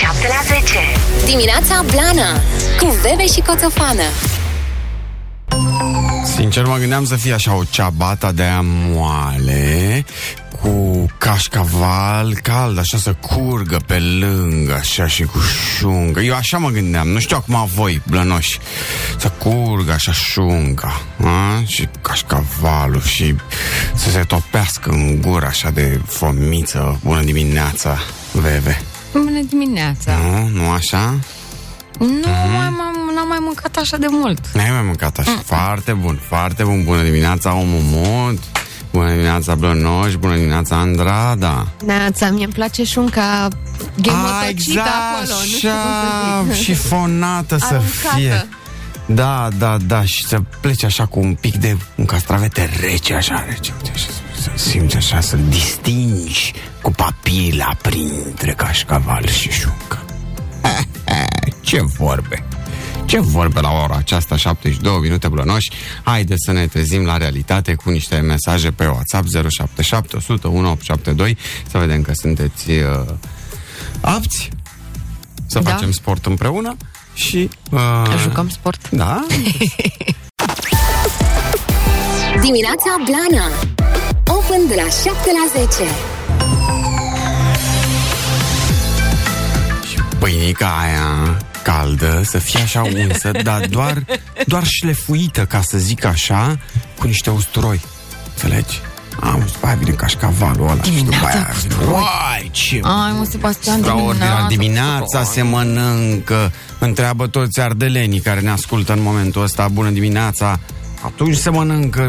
7 la 10. Dimineața Blana Cu Bebe și Coțofană Sincer, mă gândeam să fie așa o ceabata de aia moale, cu cașcaval cald, așa să curgă pe lângă, așa și cu șungă. Eu așa mă gândeam, nu știu acum voi, blănoși, să curgă așa șunga, a? și cașcavalul și să se topească în gură așa de fomiță. Bună dimineața, Veve. Bună dimineața! Nu? Nu așa? Nu mai, m-am, n-am mai mâncat așa de mult. N-ai mai mâncat așa. Foarte bun, foarte bun. Bună dimineața, omul mut. Bună dimineața, Blănoș. Bună dimineața, Andrada. Neața, mie îmi place șunca ghemotocită A, exact, acolo. Nu știu cum să așa, zic. și fonată să Aruncată. fie. Da, da, da, și să pleci așa cu un pic de un castravete rece, așa rece, uite, și să, să simți așa, să distingi cu papila printre cașcaval și șuncă. Ce vorbe! Ce vorbe la ora aceasta, 72 minute blănoși. Haideți să ne trezim la realitate cu niște mesaje pe WhatsApp 077 100 1872 să vedem că sunteți uh, apți să Da. facem sport împreună și... Uh, Jucăm sport. Da? Dimineața Blana Open de la 7 la 10 și pâinica aia caldă, să fie așa unsă, dar doar, doar șlefuită, ca să zic așa, cu niște usturoi. Înțelegi? Am, și după aia vine cașcavalul ăla și după aia Dimineața cu vine, usturoi. Uai, ce Ai, mă, Sebastian, Extraordinar. dimineața. Dimineața se mănâncă. Întreabă toți ardelenii care ne ascultă în momentul ăsta. Bună dimineața. Atunci se mănâncă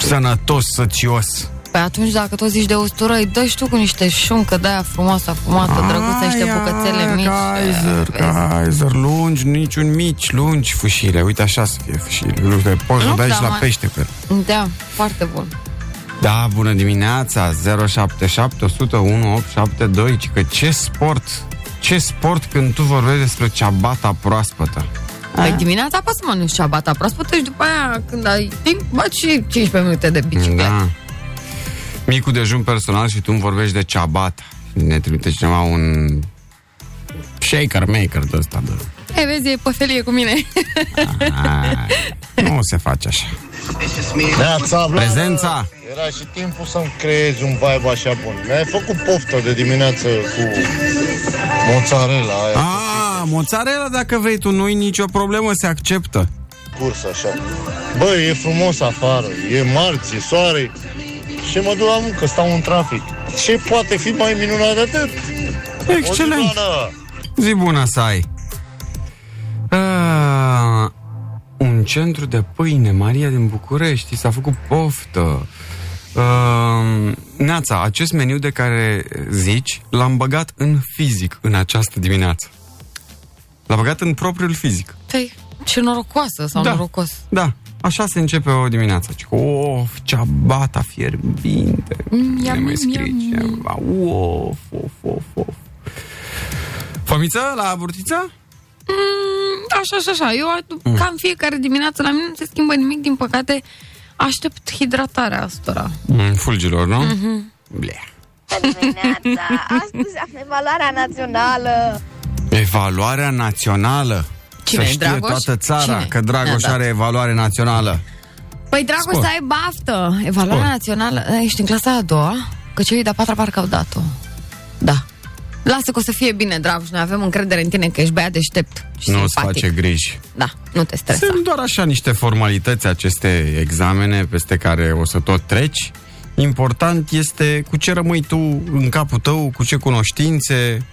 sănătos, sățios. Păi atunci dacă tot zici de usturoi, dă și tu cu niște șuncă de aia frumoasă, frumoasă, drăguță, niște Aia, bucățele mici. Kaiser, Vezi? Kaiser, lungi, niciun mici, lungi fâșile. Uite așa să fie fâșile. Uite, poți să Nu, dai da, și la mai- pește pe el. Da, foarte bun. Da, bună dimineața 077 101 872 Ci că ce sport Ce sport când tu vorbești despre ceabata proaspătă Păi dimineața poți să mănânci ceabata proaspătă și după aia, când ai timp, bați și 15 minute de bicicletă. Da. Micul dejun personal și tu îmi vorbești de ceabata. Ne trimite cineva un shaker maker de ăsta. De... Ei, vezi, e pe felie cu mine. Ai, nu se face așa. Neața, Vlad. Prezența! Era și timpul să-mi creezi un vibe așa bun. Mi-ai făcut poftă de dimineață cu mozzarella aia, Ah, mozzarella dacă vrei tu, nu-i nicio problemă, se acceptă. curs așa. Băi, e frumos afară, e marți, e soare și mă duc la muncă, stau în trafic. Ce poate fi mai minunat de atât? O zi Excelent! bună! Zi bună să ai! Ah, un centru de pâine, Maria din București, s-a făcut poftă. Uh, Neața, acest meniu de care zici, l-am băgat în fizic în această dimineață. L-am băgat în propriul fizic. Păi, ce norocoasă sau Da. norocos. Da, așa se începe o dimineață. Ci, Of, ceabata fierbinte. Mm, Ne yum, mai scrie yum, cineva. Of, of, of, of. Fămiță la burtiță? Mm, așa, așa, așa. Eu mm. cam fiecare dimineață la mine nu se schimbă nimic, din păcate aștept hidratarea astora. Mm, fulgilor, nu? Mhm. Mm-hmm. Blea. dimineața. Astăzi avem valoarea națională. Evaluarea națională. Cine, Să știe Dragoș? toată țara Cine? că Dragoș Ne-a dat. are evaluare națională. Păi, Dragoș, Spor. să ai baftă. Evaluarea Spor. națională. Ești în clasa a doua? Că cei de-a patra parcă au dat-o. Da. Lasă că o să fie bine, Dragoș. Noi avem încredere în tine că ești băiat deștept și Nu-ți simpatic. face griji. Da, nu te stresa. Sunt doar așa niște formalități aceste examene peste care o să tot treci. Important este cu ce rămâi tu în capul tău, cu ce cunoștințe,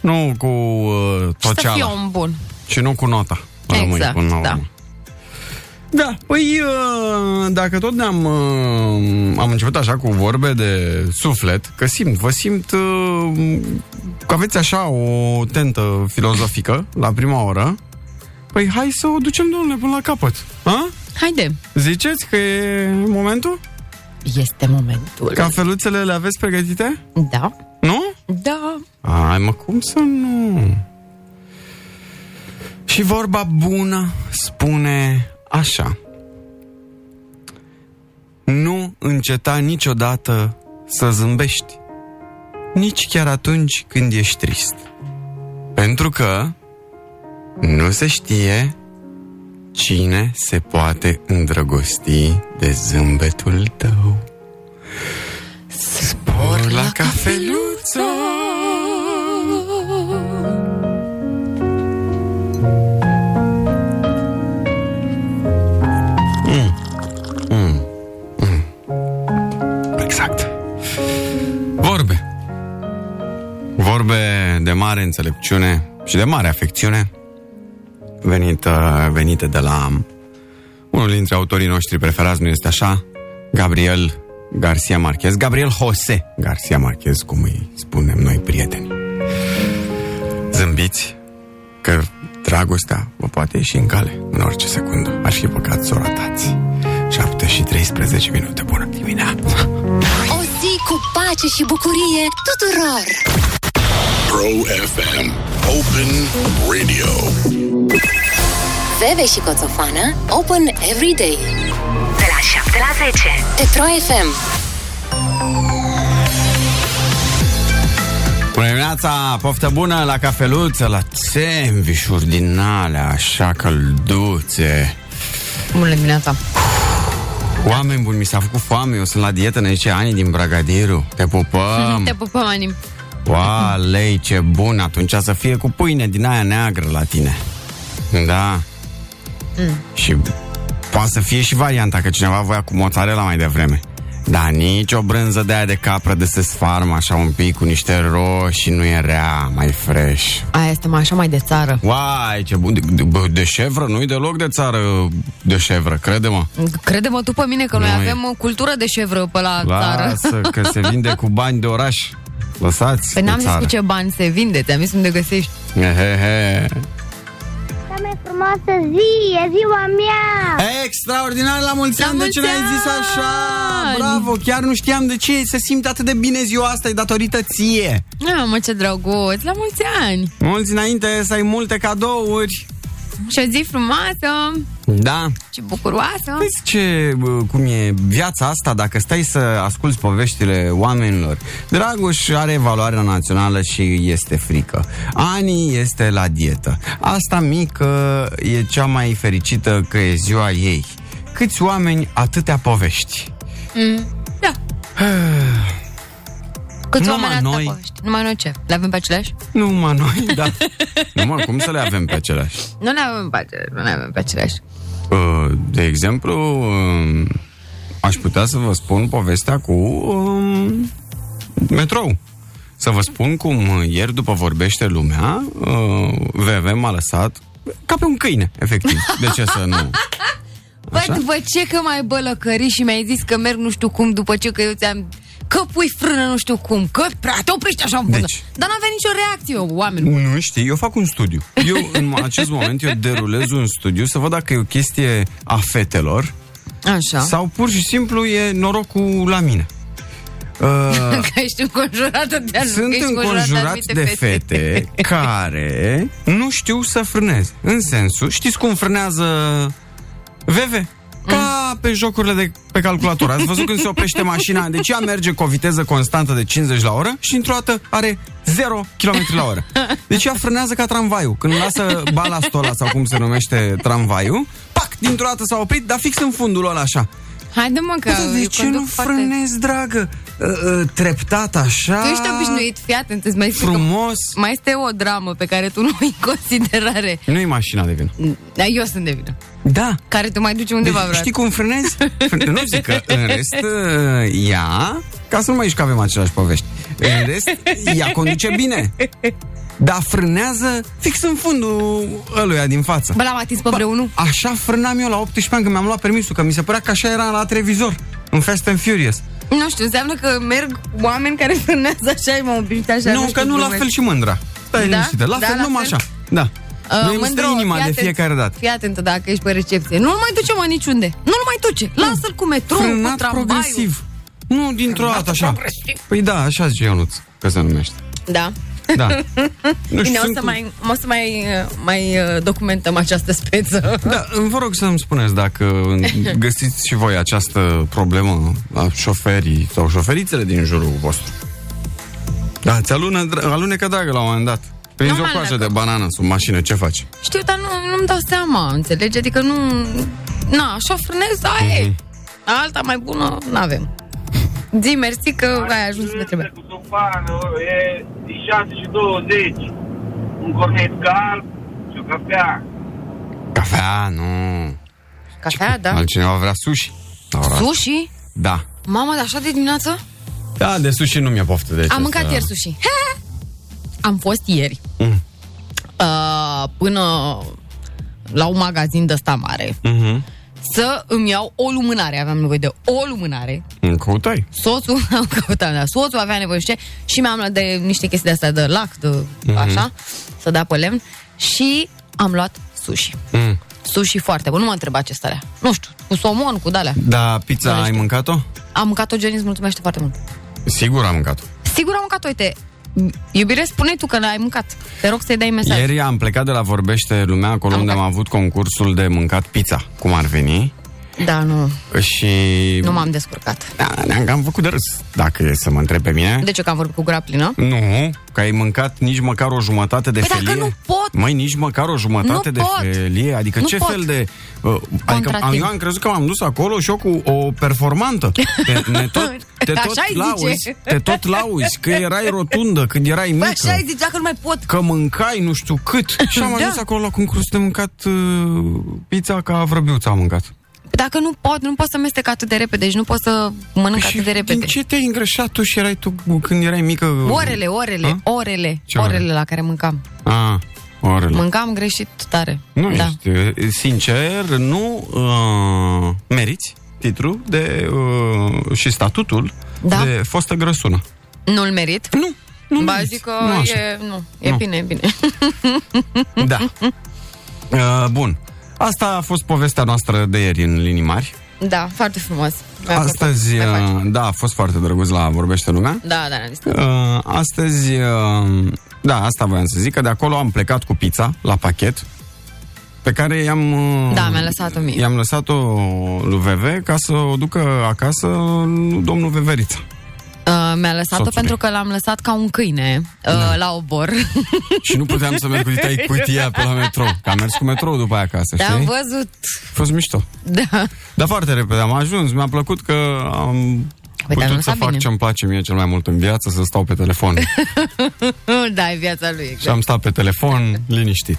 nu cu uh, Și să fii toceala. om bun. Și nu cu nota. Rămâi Exact, până la da. urmă. Da, păi uh, dacă tot ne-am uh, am început așa cu vorbe de suflet, că simt, vă simt uh, că aveți așa o tentă filozofică la prima oră, păi hai să o ducem, domnule, până la capăt. Ha? Haide. Ziceți că e momentul? Este momentul. Cafeluțele le aveți pregătite? Da. Nu? Da. Ai, mă, cum să nu? Și vorba bună spune așa. Nu înceta niciodată să zâmbești. nici chiar atunci când ești trist. Pentru că nu se știe cine se poate îndrăgosti de zâmbetul tău. Spor la cafeluță! De mare înțelepciune și de mare afecțiune venită, venite de la unul dintre autorii noștri preferați, nu este așa? Gabriel Garcia Marquez. Gabriel Jose Garcia Marquez, cum îi spunem noi prieteni. Zâmbiți că dragostea vă poate ieși în cale în orice secundă. Ar fi păcat să o ratați. 7 și 13 minute. Bună dimineața! O zi cu pace și bucurie tuturor! Pro FM. Open Radio. Veve și Coțofană Open Every Day De la 7 la 10 Pe Pro FM Bună dimineața, poftă bună la cafeluță, la sandvișuri din alea, așa călduțe. Bună dimineața. Oameni buni, mi s-a făcut foame, eu sunt la dietă, ne zice Ani din Bragadiru. Te pupăm! Te pupăm, Ani. Oalei, ce bun, atunci să fie cu pâine din aia neagră la tine. Da. Mm. Și poate să fie și varianta, că cineva voia cu mozzarella mai devreme. Da, nici o brânză de aia de capră de se sfarmă așa un pic cu niște roșii, nu e rea, mai fresh. Aia este mai așa mai de țară. Uai, ce bun, de, de, de șevră, nu-i deloc de țară de șevră, crede-mă. Crede-mă tu pe mine că noi Noi. avem o cultură de șevră pe la țară. Lasă, că se vinde cu bani de oraș. Lăsați Păi de n-am zis țară. cu ce bani se vinde, ți-am zis unde găsești. He, he, he. Cea mai frumoasă zi, e ziua mea! Extraordinar la mulți La ani, de mulți ce n-ai zis așa? ani! Bravo, chiar nu știam de ce se simte atât de bine ziua asta, e datorită ție. Ah, mă, ce drăguț, la mulți ani. Mulți înainte să ai multe cadouri. Și o zi frumoasă Da. și bucuroasă. Vezi ce, bă, cum e viața asta, dacă stai să asculți poveștile oamenilor. Dragoș are valoarea națională și este frică. Ani este la dietă. Asta mică e cea mai fericită că e ziua ei. Câți oameni, atâtea povești. Da. Câți Numai oameni atâta noi. povești? Numai noi ce? Le avem pe aceleași? Numai noi, da. Numai cum să le avem pe aceleași? Nu le avem pe aceleași, nu le avem pe aceleași. Uh, De exemplu, um, aș putea să vă spun povestea cu um, metrou. Să vă spun cum uh, ieri, după vorbește lumea, uh, VV m-a lăsat ca pe un câine, efectiv. De ce să nu? Băi, Așa? după ce că mai bălăcări și mi-ai zis că merg nu știu cum, după ce că eu ți-am... Că pui frână nu știu cum, că prea te oprești așa în fundă. Deci- Dar n-avea nicio reacție, oameni. Nu știi, eu fac un studiu. Eu, în acest moment, eu derulez un studiu să văd dacă e o chestie a fetelor Așa. sau pur și simplu e norocul la mine. Uh, Că ești înconjurată de Sunt înconjurat de fete care nu știu să frâneze. În sensul, știți cum frânează VV? Ca pe jocurile de pe calculator. Ați văzut când se oprește mașina? Deci ea merge cu o viteză constantă de 50 la oră și într-o dată are 0 km la oră. Deci ea frânează ca tramvaiul. Când lasă balastul ăla sau cum se numește tramvaiul, pac, dintr-o dată s-a oprit, dar fix în fundul ăla așa. Haide mă că Bă, de eu ce conduc nu foarte- frânezi, dragă? Uh, uh, Treptat așa Tu ești obișnuit, fii atent, îți mai spun că Frumos mai este o dramă pe care tu nu o iei în considerare. Nu e mașina de vină Da, eu sunt de vină. Da Care te mai duce deci, undeva vreodată. știi cum frânezi? Frâne- nu zic că în rest uh, ea Ca să nu mai zici că avem aceleași povești În rest, ea conduce bine Dar frânează fix în fundul ăluia din față Bă, l-am atins pe vreunul? Așa frânam eu la 18 ani când mi-am luat permisul Că mi se părea că așa era la televizor În Fast and Furious Nu știu, înseamnă că merg oameni care frânează așa, m-am obișnuit așa. Nu, că știu nu cum la e. fel și mândra Stai Da? liniștită, la Da, fel, la numai fel? așa Da Uh, Noi îmi stă mândro, inima fii de atent, fiecare dată Fii atent dacă ești pe recepție. Nu-l mai duce, mă, niciunde. Nu-l mai duce. Lasă-l cu metrou, cu Frânat tramvaiul. progresiv Nu dintr-o dată așa Păi da, așa zice Ionuț Că se numește Da. Da. Nu Bine, o sunt să cu- mai, o să mai, uh, mai uh, documentăm această speță. Da, vă rog să-mi spuneți dacă găsiți și voi această problemă a șoferii sau șoferițele din jurul vostru. Da, ți alune, alunecă dragă la un moment dat. Prinzi Nu o mă coajă de alunecă. banană sub mașină, ce faci? Știu, dar nu, nu-mi dau seama, înțelegi? Adică nu... Na, așa frânez, aia Mhm. e. Alta mai bună, n-avem. Zi, mersi că ai ajuns unde trebuie. Cu sofană, e 6 și 20. Un cornet calb și o cafea. Cafea, nu. Cafea, da? Altcineva vrea sushi. La ora asta. Sushi? Da. Mama, dar așa de dimineață? Da, de sushi nu mi-e poftă de ce Am mâncat să- ieri sushi. Am fost ieri. Mm. Uh, până la un magazin de ăsta mare. Mhm. Să îmi iau o lumânare. Aveam nevoie de o lumânare. Mm, Căutai. Soțul, am căutat, da, soțul avea nevoie știu ce, și mi-am luat de niște chestii de astea de lac, de Mhm. așa, să dea pe lemn și am luat sushi. Mm. Sushi foarte bun, nu mă întreba ce starea. Nu știu, cu somon, cu dalea. Da, pizza Nu ai știu. mâncat-o? Am mâncat-o, Genis, mulțumește foarte mult. Sigur am mâncat-o. Sigur am mâncat, uite, iubire, spune tu că l-ai mâncat. Te rog să-i dai mesaj. Ieri am plecat de la Vorbește Lumea, acolo Am unde am mâncat. avut concursul de mâncat pizza, cum ar veni. Da, nu, Și... nu m-am descurcat. Da, ne-am cam făcut de râs, dacă e să mă întreb pe mine. De ce că am vorbit cu gura plină? Nu, că ai mâncat nici măcar o jumătate de Păi dacă felie. nu pot. Măi, nici măcar o jumătate Nu de pot. felie. Adică Nu ce pot. fel de... Uh, adică am, Contratimp. eu am crezut că m-am dus acolo și eu cu o performantă. Te, ne tot, te Așa tot îi zice. lauzi, te tot lauzi, că erai rotundă când erai mică. Păi așa ai zis, dacă nu mai pot. că mâncai nu știu cât și am Da. ajuns acolo la concurs de mâncat uh, pizza ca vrăbiuța am mâncat. Dacă nu pot, nu pot să mestec atât de repede și nu pot să mănânc și atât de repede. din ce te-ai îngrășat tu și erai tu când erai mică? Orele, orele, A? orele, Ce orele ore? la care mâncam. Ah, orele. Mâncam greșit tare. Nu da. ești, uh, sincer, nu uh, meriți titlul de, uh, și statutul Da? de fostă grăsună. Nu-l merit? Nu, nu Ba, meriți. zic că nu așa. e, nu, e Nu. bine, e bine. Da. Uh, bun. Asta a fost povestea noastră de ieri în linii mari. da, foarte frumos. Mi-a plăcut. Astăzi, Mai faci. uh, da, a fost foarte drăguț la Vorbește Lumea. Da, da, ne-am zis. Uh, astăzi, uh, da, asta voiam să zic, că de acolo am plecat cu pizza la pachet, pe care i-am... uh, Da, mi-a lăsat-o mie. I-am lăsat-o lui Veve ca să o ducă acasă lui domnul Veverița. Uh, mi-a lăsat-o Soțului. pentru că l-am lăsat ca un câine uh, Da. la obor. Și nu puteam să merg cu titai cutia pe la metrou, că am mers cu metrou după aia acasă, Te-am știi? văzut. A fost mișto. Da. Dar foarte repede am ajuns, mi-a plăcut că am Păi te-am putut să lăsat fac bine. ce-mi place mie cel mai mult în viață, să stau pe telefon. da, e viața lui, Și exact. am stat pe telefon liniștit.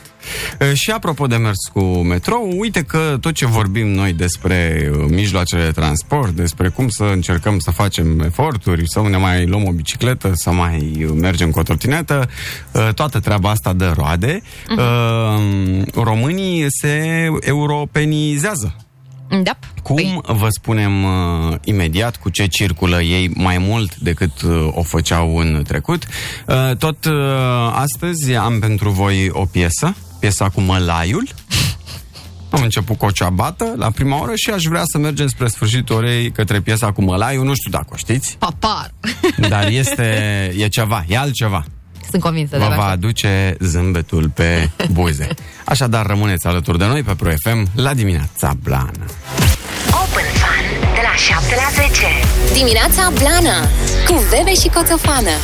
E, Și apropo de mers cu metrou, uite că tot ce vorbim noi despre uh, mijloacele de transport, despre cum să încercăm să facem eforturi, să ne mai luăm o bicicletă, să mai uh, mergem cu o trotinetă, uh, toată treaba asta dă roade. Uh, Românii se europenizează. Da. Cum Păi, vă spunem uh, imediat cu ce circulă ei mai mult decât uh, o făceau în trecut. Uh, tot uh, astăzi am pentru voi o piesă, piesa cu Mălaiul. Am început cu o ceabată la prima oră și aș vrea să mergem spre sfârșitul orei către piesa cu Mălaiul. Nu știu dacă o știți, papar. dar este e ceva, e altceva. Sunt convinsă de Vă va asta. aduce zâmbetul pe buze. Așadar, rămâneți alături de noi pe Pro FM la dimineața blană. Open Fun de la 7 la 10. Dimineața Blana cu Bebe și Coțofană.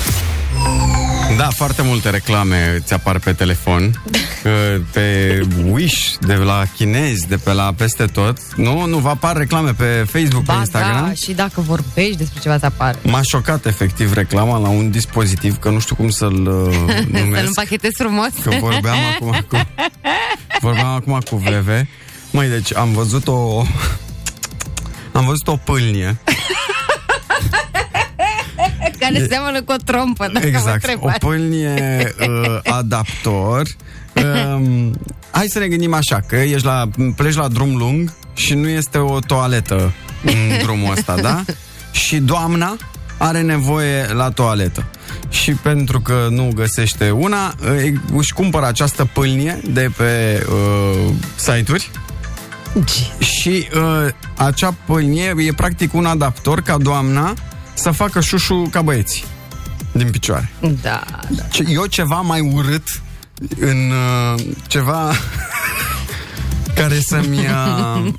Da, foarte multe reclame ți apar pe telefon, uh, pe Wish, de la chinezi, de pe la peste tot. Nu, nu vă apar reclame pe Facebook, pe Ba, Instagram? da, și dacă vorbești despre ceva ți apare. M-a șocat efectiv reclama la un dispozitiv, că nu știu cum să-l uh, Să-l numesc. împachetezi frumos. Că vorbeam acum cu Vorbeam acum cu Veve Măi, deci am văzut o Am văzut o pâlnie Care seamănă cu o trompă, dacă mă Exact, o întrebați. pâlnie uh, adaptor. Um, Hai să ne gândim așa Că ești la, pleci la drum lung Și nu este o toaletă În drumul ăsta, da? Și doamna are nevoie la toaletă. Și pentru că nu găsește una, uh, își cumpără această pâlnie de pe uh, site-uri. Și uh, acea pâlnie e practic un adaptor ca doamna să facă șușu ca băieții din picioare. Da, da. Ce- Eu ceva mai urât în uh, ceva care să-mi uh,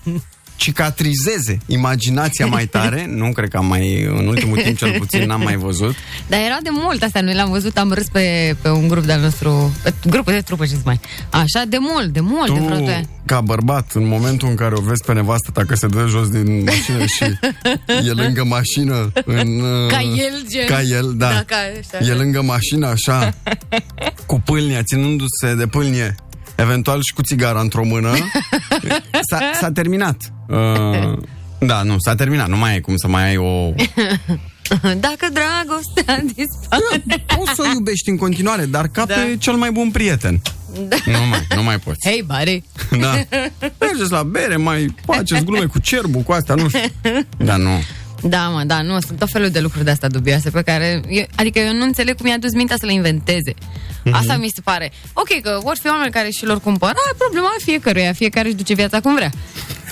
cicatrizeze imaginația mai tare. nu cred că am mai, în ultimul timp cel puțin, n-am mai văzut. Dar era de mult asta, noi l-am văzut, am râs pe, pe un grup de-al nostru, pe grupul de trupă, ce mai. Așa, de mult, de mult, de vreo doi ani. ca bărbat, în momentul în care o vezi pe nevastă ta că se dă jos din mașină și e lângă mașină în... uh, Ca el, gen. Ca el, da. Da, ca așa. E lângă mașină, așa, cu pâlnia, ținându-se de pâlnie, eventual și cu țigara într-o mână. S-a, s-a terminat. Uh, da, nu, s-a terminat. Nu mai e cum să mai ai o... Dacă dragostea dispare. Poți să o iubești în continuare, dar ca Da. pe cel mai bun prieten. Da. Nu mai, nu mai poți. Hei, buddy. Da. Mergeți la bere, mai faceți glume cu cerbul, cu astea, nu știu. Da, nu. Da, mă, da, nu, sunt tot felul de lucruri de astea dubioase pe care, eu, adică eu nu înțeleg cum i-a dus mintea să le inventeze. Mhm. Asta mi se pare. Ok, că vor fi oameni care și lor cumpără, a, problema fiecăruia, fiecare își duce viața cum vrea.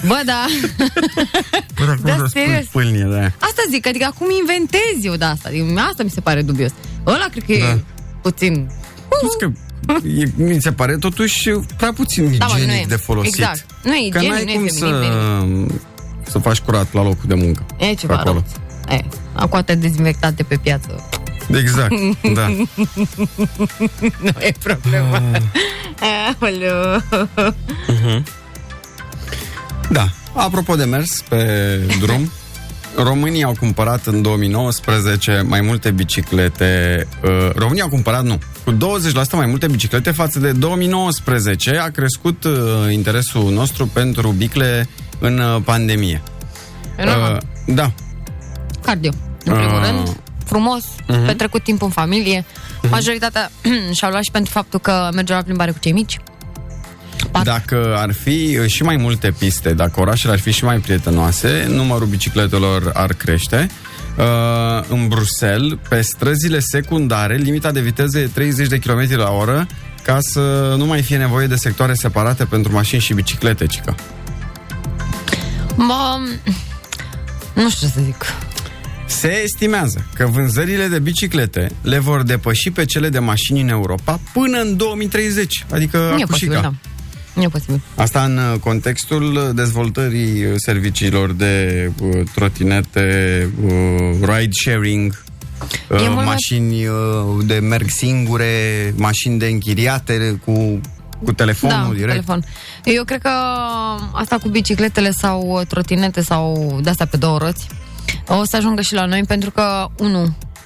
Bă, da. Bă, dar cum Da, să spui serios. pâlnie, da. Asta zic, adică acum inventez eu de asta. Adică, asta mi se pare dubios. Ăla cred că Da. e puțin... Plus că e, mi se pare totuși prea puțin Da, mă, igienic nu e. de folosit. Exact. Nu e Că igienic, n-ai nu e cum feminin, să, să faci curat la locul de muncă. E Pe ceva acolo. rău. E, acum te dezinfectate pe piață. Exact, da. Nu e problema. Ah. Aoleu. Da. Apropo de mers pe drum, Românii au cumpărat în 2019 mai multe biciclete. Uh, România au cumpărat, nu, cu 20% mai multe biciclete față de 2019. A crescut uh, interesul nostru pentru bicle în uh, pandemie. E normal. Uh, da. Cardio. În primul Ah. rând, frumos, Mhm. petrecut timp în familie. Majoritatea și-au luat și pentru faptul că mergeau la plimbare cu cei mici. Pat. Dacă ar fi uh, și mai multe piste, dacă orașele ar fi și mai prietenoase, numărul bicicletelor ar crește. Uh, în Bruxelles, pe străzile secundare, limita de viteză e 30 de km la oră ca să nu mai fie nevoie de sectoare separate pentru mașini și biciclete, cică. Mă, nu știu ce să zic. Se estimează că vânzările de biciclete le vor depăși pe cele de mașini în Europa până în 2030, adică Nu e acușica. posibil, da. Nu e posibil. Asta în uh, contextul dezvoltării uh, serviciilor de uh, trotinete, uh, ride-sharing, uh, E mult mai- mașini uh, de merg singure, mașini de închiriate cu, cu telefonul da, direct. telefon. Eu cred că asta cu bicicletele sau uh, trotinete sau de-astea pe două roți o să ajungă și la noi pentru că, unu,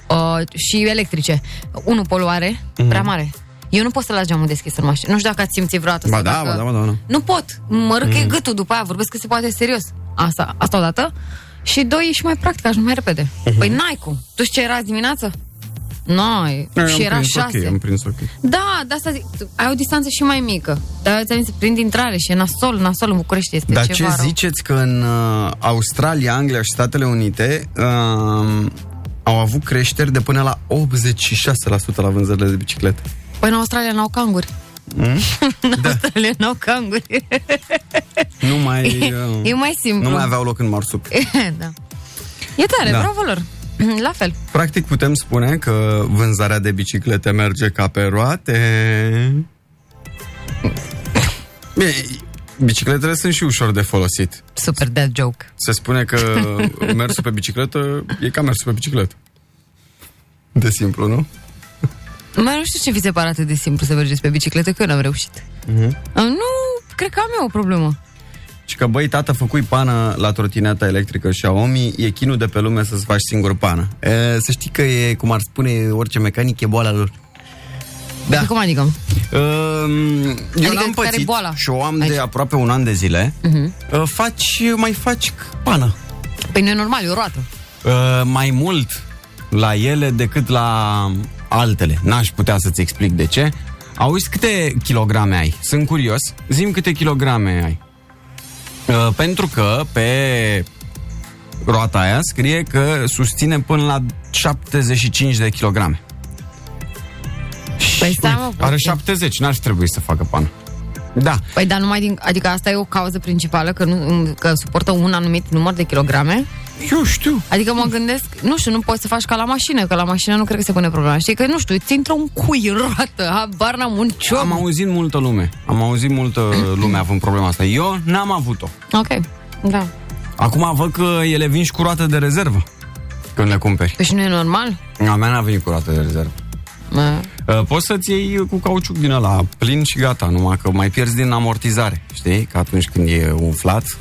uh, și electrice, unu, poluare prea mare. Eu nu pot să las geamul deschis în mașină. Nu știu dacă ați simțit vreodată. Mhm. Ba sau da, dacă... ba da, ba da, ba da. Nu pot. Mă râcă mm. gâtul după aia. Vorbesc că se poate serios. Asta, asta odată. Și doi, e și mai practic, ajung mai repede. Mhm. Păi n-ai cum. Tu știi ce era azi dimineață? N-ai. Eu și am era prins șase. ok, am prins ok. Da, de asta zic, ai o distanță și mai mică. Dar ți-am zis, prind intrare și e nasol, nasol în București este Dar ceva ce rău. ziceți că în uh, Australia, Anglia și Statele Unite uh, au avut creșteri de până la 86% la vânzările de biciclete? Păi în Australia n-au canguri. Mm? în Australia n-au canguri. Nu mai, uh, e mai simplu. nu mai aveau loc în marsup. da. E tare, Da. da. bravo lor. La fel. Practic putem spune că vânzarea de biciclete merge ca pe roate. Bine, bicicletele sunt și ușor de folosit. Super dead joke. Se spune că mersul pe bicicletă e ca mersul pe bicicletă. De simplu, nu? Mai nu știu ce vi se pare atât de simplu să mergeți pe bicicletă, că eu n-am reușit. Mhm. Nu, cred că am eu o problemă. Și că, băi, tată, făcui pană la trotineta electrică Xiaomi, e chinul de pe lume să-ți faci singur pană. E, să știi că e, cum ar spune orice mecanic, e boala lor. Da. Cum adică? Um, eu Adică n-am care e pățit boala? și o am Aici. de aproape un an de zile. Uh-huh. Uh, faci, mai faci pană. Păi nu e normal, e o roată. Uh, mai mult la ele decât la altele. N-aș putea să-ți explic de ce. Auzi câte kilograme ai? Sunt curios. Zim câte kilograme ai. Uh, pentru că pe roata aia scrie că susține până la 75 de kilograme. Păi Și, stai, mă, uite, are puțin. 70, n-ar fi trebuit să facă pană. Da. Păi dar numai din, adică asta e o cauză principală, că, nu, că suportă un anumit număr de kilograme? Eu știu. Adică mă gândesc, nu știu, nu poți să faci ca la mașină, că la mașină nu cred că se pune problema. Știi că, nu știu, ți intră un cui în roată, habar n-am un ciom. Am auzit multă lume. Am auzit multă lume având problema asta. Eu n-am avut-o. Ok. Da. Acum văd că ele vin și cu roată de rezervă când le cumperi. Păi și nu e normal? A mea n-a venit cu roată de rezervă. Mă. Uh, Poți să-ți iei cu cauciuc din ăla plin și gata, numai că mai pierzi din amortizare, știi? Că atunci când e umflat,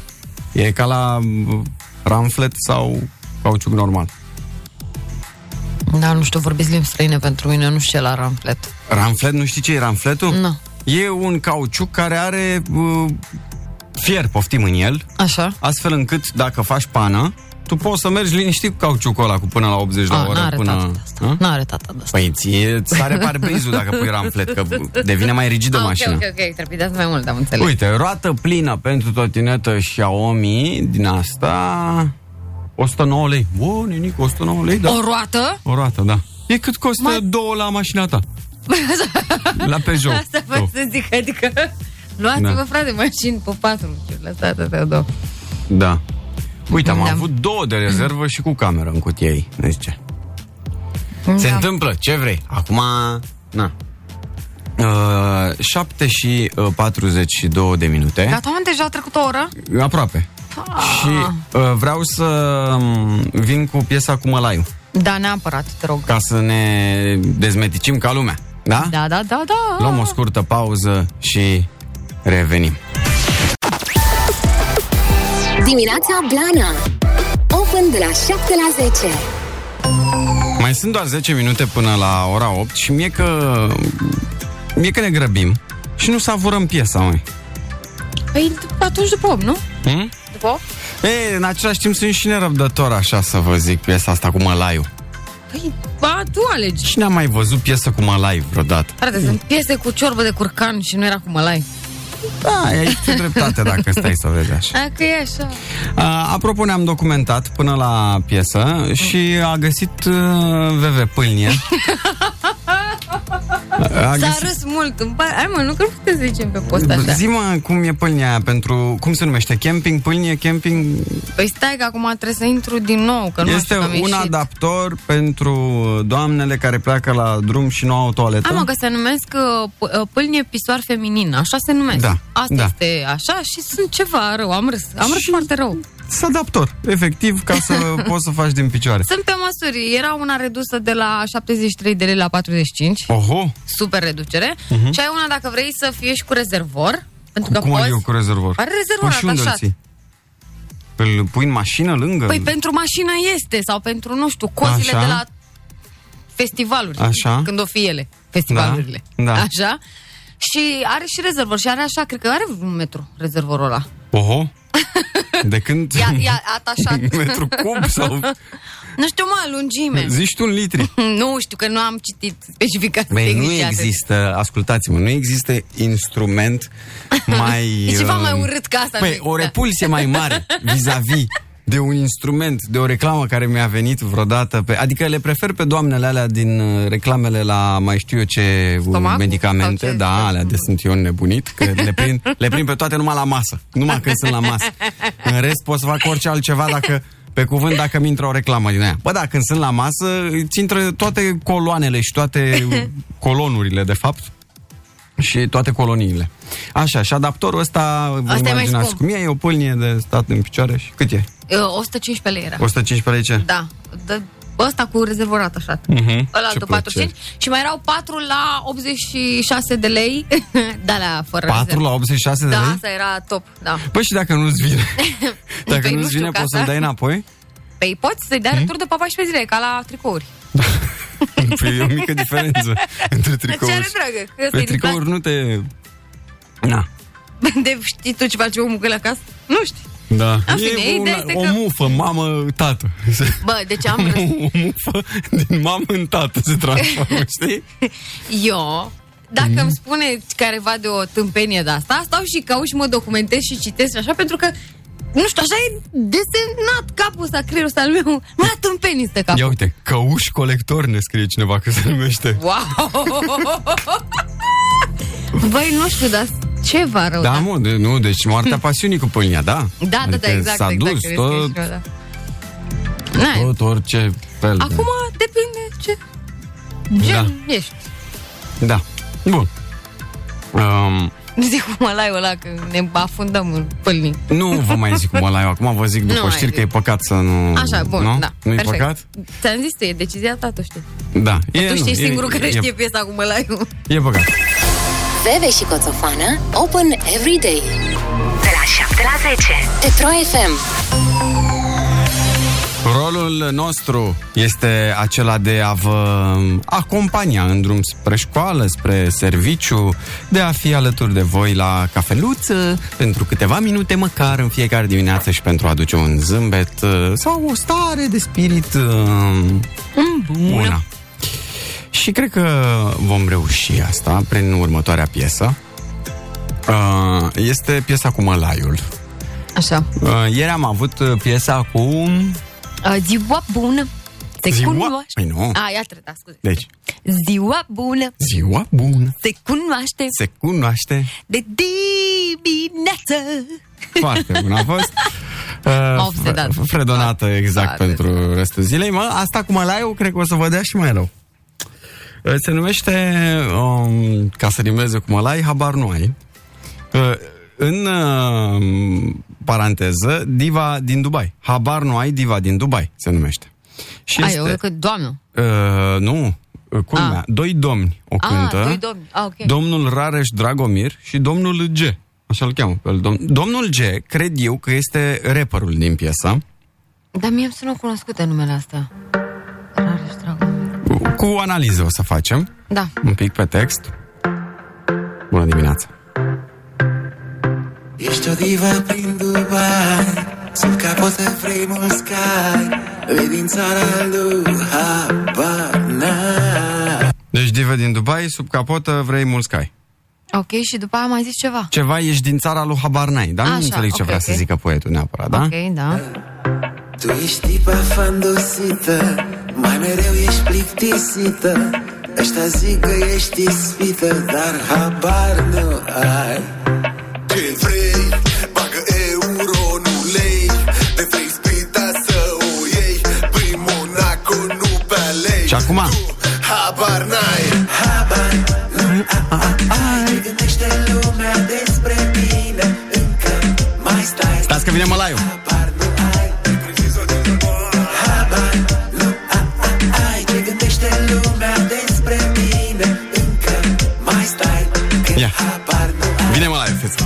e ca la uh, ramflet sau cauciuc normal. Da, nu știu, vorbiți limbi străine pentru mine, nu știu ce la ramflet. Ramflet, nu știi ce e ramfletul? Nu. E un cauciuc care are uh, fier, poftim în el, Așa? astfel încât dacă faci pană, tu poți să mergi liniștit cu cauciucul ăla cu până la 80 la A, oră. n-are până... tata de asta. A? N-are tata de asta. Păi ție sare parbrizul dacă pui ramflet, că devine mai rigidă Ah, ok, mașina. ok, ok, trepidați mai mult, am înțeles. Uite, roată plină pentru trotinetă Xiaomi din asta 109 lei. Bă, nenic, 109 lei, da. O roată? O roată, da. E cât costă Mai- două la mașina ta. la Peugeot. Asta vreau Două. să zic, adică luați-vă, Da. frate, mașini pe patru, nu știu, lăsați astea două. Da. Uite, am Da. avut două de rezervă și cu cameră în cutie ei. Ne zice. Se Da. întâmplă, ce vrei. Acum, na. Uh, 7 și uh, 42 de minute. Gata, mă, deja a trecut o oră? Aproape. Și uh, vreau să um, vin cu piesa cu mălaiu. Da, neapărat, te rog. Ca să ne dezmeticim ca lumea. Da? Da, da, da, da. Luăm o scurtă pauză și revenim. Dimineața Blana Open de la 7 la 10 Mai sunt doar 10 minute până la ora 8 și mie că mie că ne grăbim și nu savurăm piesa, mai. Păi atunci după 8, nu? Hmm? După 8? Ei, în același timp sunt și nerăbdător așa să vă zic piesa asta cu mălaiu. Păi, ba, tu alegi. Cine a mai văzut piesă cu mălaiu vreodată? Frate, sunt piese cu ciorbă de curcan și nu era cu mălai. Da, ai tu dreptate dacă stai să vezi așa. Dacă e așa. A, apropo, ne-am documentat până la piesă și a găsit uh, VV Pâlnie. A S-a râs mult. Îmi pare... Hai mă, nu cred că te zicem pe post așa. Zi-mă cum e pâlnia aia pentru... Cum se numește? Camping? Pâlnie? Camping? Păi stai că acum trebuie să intru din nou, că nu este știu că am un ieșit. adaptor pentru doamnele care pleacă la drum și nu au o toaletă. Am mă, că se numesc uh, p- uh, pâlnie pisoar feminin, așa se numesc. Da, Asta da. este așa și sunt ceva rău, am râs, am râs Și- foarte rău. Sunt adaptor, efectiv, ca să poți să faci din picioare. Sunt pe măsuri, era una redusă de la 73 de lei la 45, Oho, super reducere, și ai una dacă vrei să fie și cu rezervor, pentru că cum poți... adică cu rezervor? Are rezervor Păi și unde îl atașat. ții? Îl pui în mașină lângă? Păi pentru mașină este, sau pentru, nu știu, cozile Așa. de la festivaluri. Așa. Când o fi ele, festivalurile. Da, da. Așa. Și are și rezervor și are așa, cred că are un metru rezervorul ăla. Oho, de când? Ia, ia atașat. Metru cub sau... Nu știu, mă, lungime. Zici tu un litri. Nu știu, că nu am citit specificații Băi, nu tehnice atât. există, ascultați-mă, nu există instrument mai... E ceva uh, mai urât ca asta, Păi, nu o există. repulsie mai mare vis-a-vis de un instrument, de o reclamă care mi-a venit vreodată. Pe, adică le prefer pe doamnele alea din uh, reclamele la mai știu eu ce uh, Stomacul? medicamente. Sau ce? Da, alea de sunt eu nebunit, că le prind, le prind pe toate numai la masă. Numai când sunt la masă. În rest pot să fac orice altceva dacă pe cuvânt dacă mi intră o reclamă din aia. Bă, da, când sunt la masă, îți intră toate coloanele și toate colonurile, de fapt, și toate coloniile. Așa, și adaptorul ăsta, vă Asta e mai imaginați scump. cum e, e o pâlnie de stat în picioare și cât e? Uh, 115 lei era. 115 lei ce? Da. De, ăsta cu rezervor atașat. Mhm. Ăla Ce de 45 și mai erau 4 la 86 de lei. da, alea fără 4 rezervă. la 86 de Da, lei? asta era top, da. Păi și dacă nu-ți vine? Dacă Păi nu nu-ți știu, vine, ca poți să- să-l dai înapoi? Păi poți să-i dai Hmm? retur de pe 14 zile, ca la tricouri. Păi e o mică diferență între tricouri. Ce are, dragă? Că ăsta Pe e din tricouri nu te... Na, De știi tu ce face omul când la casă? Nu știi. Da. În fine, e ideea una, este o că- mufă, mamă, tată. Bă, deci am râs. o mufă din mamă în tată se transformă, știi? Eu, dacă Mhm. îmi spune careva de o tâmpenie de asta, stau și caut și mă documentez și citesc și așa, pentru că nu știu, așa e desenat capul ăsta, creierul ăsta al meu. Mă, la tâmpenii stă capul. Ia uite, căuș colector ne scrie cineva că se numește. Wow! Băi, nu știu, dar ceva rău. Da, mă, de, nu, deci moartea pasiunii cu pâlnia, da? da, da, da, Adică exact, S-a exact. dus cred că tot, e și eu, da. Na, tot, orice fel Acum depinde ce gen Da. ești. de... Da, bun. Um, Nu zic cu mălaiul ăla, că ne afundăm în pâlnii. Nu vă mai zic cum ăla eu, acum vă zic după Nu mai știri că zic. e păcat să nu... Așa, bun, nu? da. Nu-i perfect. păcat? Ți-am zis tu, e decizia ta, tu știi. Da. tu nu, știi e- singurul care e, știe piesa cu mălaiul. E păcat. Bebe și Coțofană Open every day. De la 7 la 10 Pe Pro FM Rolul nostru este acela de a vă acompania în drum spre școală, spre serviciu, de a fi alături de voi la cafeluță pentru câteva minute măcar în fiecare dimineață și pentru a aduce un zâmbet uh, sau o stare de spirit uh, bună. Și cred că vom reuși asta prin următoarea piesă. Uh, Este piesa cu mălaiul. Așa. Uh, Ieri am avut uh, piesa cu Uh, ziua bună. Se Ziua? cunoaște. Păi nu. A, ia da, scuze. Deci, Ziua bună. ziua bună Se cunoaște se cunoaște de dimineață. foarte bun a fost. Uh, obsedat. fre- Fredonată exact Foarte. pentru restul zilei. Mă, asta cu mălaiul cred că o să vă dea și mai rău. Uh, Se numește, um, ca să rimeze cu mălai, habar nu ai. Uh, în uh, paranteză, diva din Dubai. Habar nu ai, diva din Dubai se numește. Și Ai, eu că doamnă. Uh, nu, uh, culmea. Ah. Doi domni o Ah, cântă. doi domni. Ah, ok. Domnul Rareș Dragomir și domnul G. Așa îl cheamă pe el. Dom- domnul G, cred eu că este rapperul din piesă. Dar mie îmi sună cunoscute numele astea. Rareș Dragomir. Cu analiză o să facem. Da. Un pic pe text. Bună dimineața. Ești o divă prin Dubai Sub capotă vrei mult sky Vei din țara lui Habana Deci divă din Dubai, sub capotă vrei mult sky. Ok, și după aia mai zis ceva. Ceva ești din țara lui Habarnai, dar nu Așa, înțeleg ce ok, vrea să ok. zică poetul neapărat, da? Ok, da. Tu ești tipa fandosită Mai mereu ești plictisită. Ăștia zic că ești ispită Dar habar nu ai. Ce vrei, bagă euro, nu lei. Te vrei spita să o iei. Prin Monaco, nu pe lei. Și acum? Habar n-ai. Habar nu ai. Gândește lumea despre tine. Încă mai stai. Stați că vine mălaiul. Ia. habar nu ai Vine mălaiul, fiți.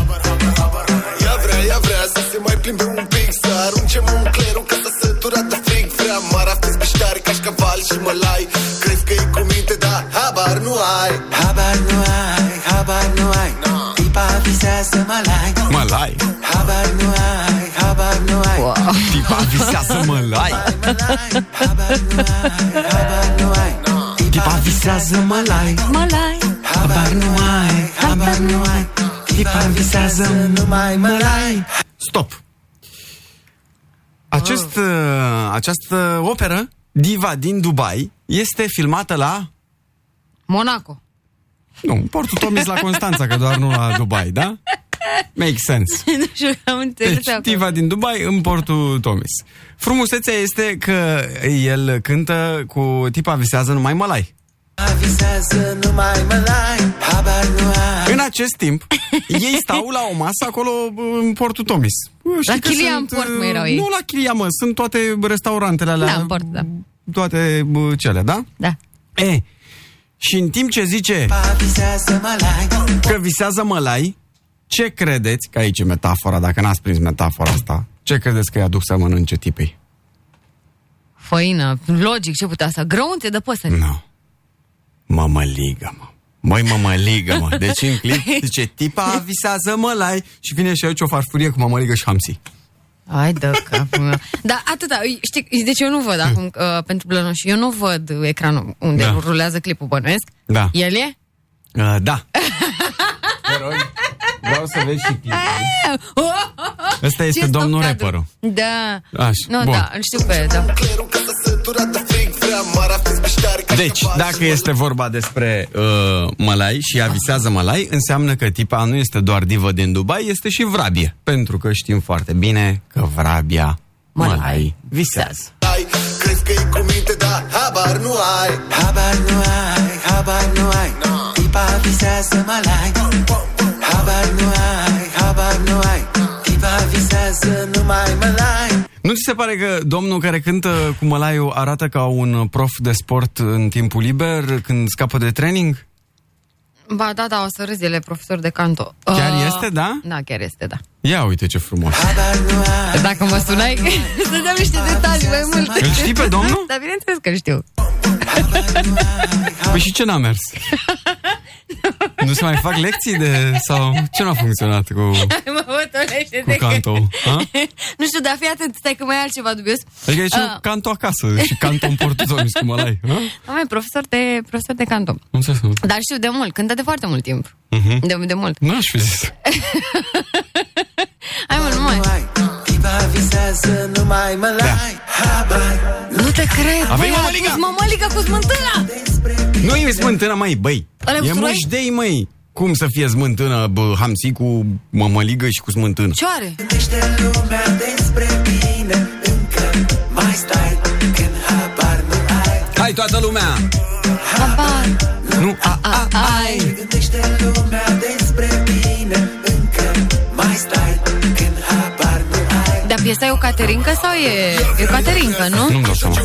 Ea vrea, ea vrea să se mai plimbe un pic Să arunce Monclerul ca să sătura de frig Vrea mara, fiți biștari, cașcaval și mălai Crezi că e cu minte, dar habar nu ai Habar nu ai, habar nu ai Tipa visează malai Mălai. Habar nu ai, habar nu ai Tipa visează mălai. Habar nu ai, habar nu ai Tipa visează mălai. Mălai. Habar nu ai, habar nu ai Tipa visează numai malai Stop! Acest, uh, această operă, Diva din Dubai, este filmată la... Monaco. Nu, Portul Tomis la Constanța, că doar nu la Dubai, da? Make sense. nu știu, am înțeles Deci, acum. Diva din Dubai în Portul Tomis. Frumusețea este că el cântă cu tipa visează numai mălai. Visează numai malai Habar nu ai În acest timp, ei stau la o masă acolo în Portul Tomis. Știi La că Chilia sunt, în port, mă, uh, erau ei. Nu la Chilia, mă, sunt toate restaurantele alea. Da, în port, da. Toate bă, cele, da? Da. E, și în timp ce zice Tipa visează malai că visează mălai, ce credeți, că aici e metafora, dacă n-ați prins metafora asta, ce credeți că i-a dus să mănânce tipei? Făină, logic, ce putea să... Grăunțe de păsări. Nu. Mămăligă, mă. Măi, mămăligă, mă. Deci în clip zice, tipa visează mălai și vine și aici o farfurie cu mămăligă și hamsi. Hai de capul meu. Dar atâta, știi, deci eu nu văd acum, uh, pentru blănoși, eu nu văd ecranul unde Da. rulează clipul, bănuiesc. Da. El e? Uh, da. Te rog, vreau să vezi și clipul. Ăsta este Ce domnul stop rapperul. Da. Așa, Nu, bun. da, îl știu pe, da. Deci, dacă este vorba despre uh, Mălai și avisează Malai, înseamnă că tipa nu este doar divă din Dubai, este și vrabie. Pentru că știm foarte bine că vrabia Malai mălai visează. Crezi că e cu minte, dar habar nu ai. Habar nu ai, habar nu ai. Tipa visează Mălai. Habar nu ai, habar nu ai. Tipa visează numai Mălai ți se pare că domnul care cântă cu mălaiul arată ca un prof de sport în timpul liber când scapă de training? Ba da, da, o să râzi, el e profesor de canto. Chiar Uh, este, da? Da, chiar este, da. Ia uite ce frumos. Dacă mă sunai, să dăm niște detalii mai multe. Îl știi pe domnul? Da, bineînțeles că îl știu. Păi și ce n-a mers? nu se mai fac lecții de... sau ce n-a funcționat cu, mă bătolește cu canto? Ha? Nu știu, dar fii atent, stai că mai e altceva dubios. Adică aici Ah. canto acasă și canto în portuzon cu mălai. Ha? Am mai profesor de, profesor de canto. Nu se sună. Dar știu de mult, cântă de foarte mult timp. Mhm. De, de mult. Nu aș fi zis. Hai mă, nu mai. Tipa visează, nu mai mă lai Habar Nu te cred. Avem Băi, mămăliga! a pus mămăliga cu smântâna. Nu e smântână, măi, băi. Ăla e E usturoi? mușdei, măi. Cum să fie smântână, bă, hamsi cu mămăligă și cu smântână? Ce are? Gândește lumea despre tine Încă mai stai Când habar nu ai Hai toată lumea! Habar. Nu, a, a, ai! Gândește lumea despre tine Încă mai stai Când habar nu ai Dar piesa e o caterincă sau e... E o caterincă, nu? Nu-mi dau seama.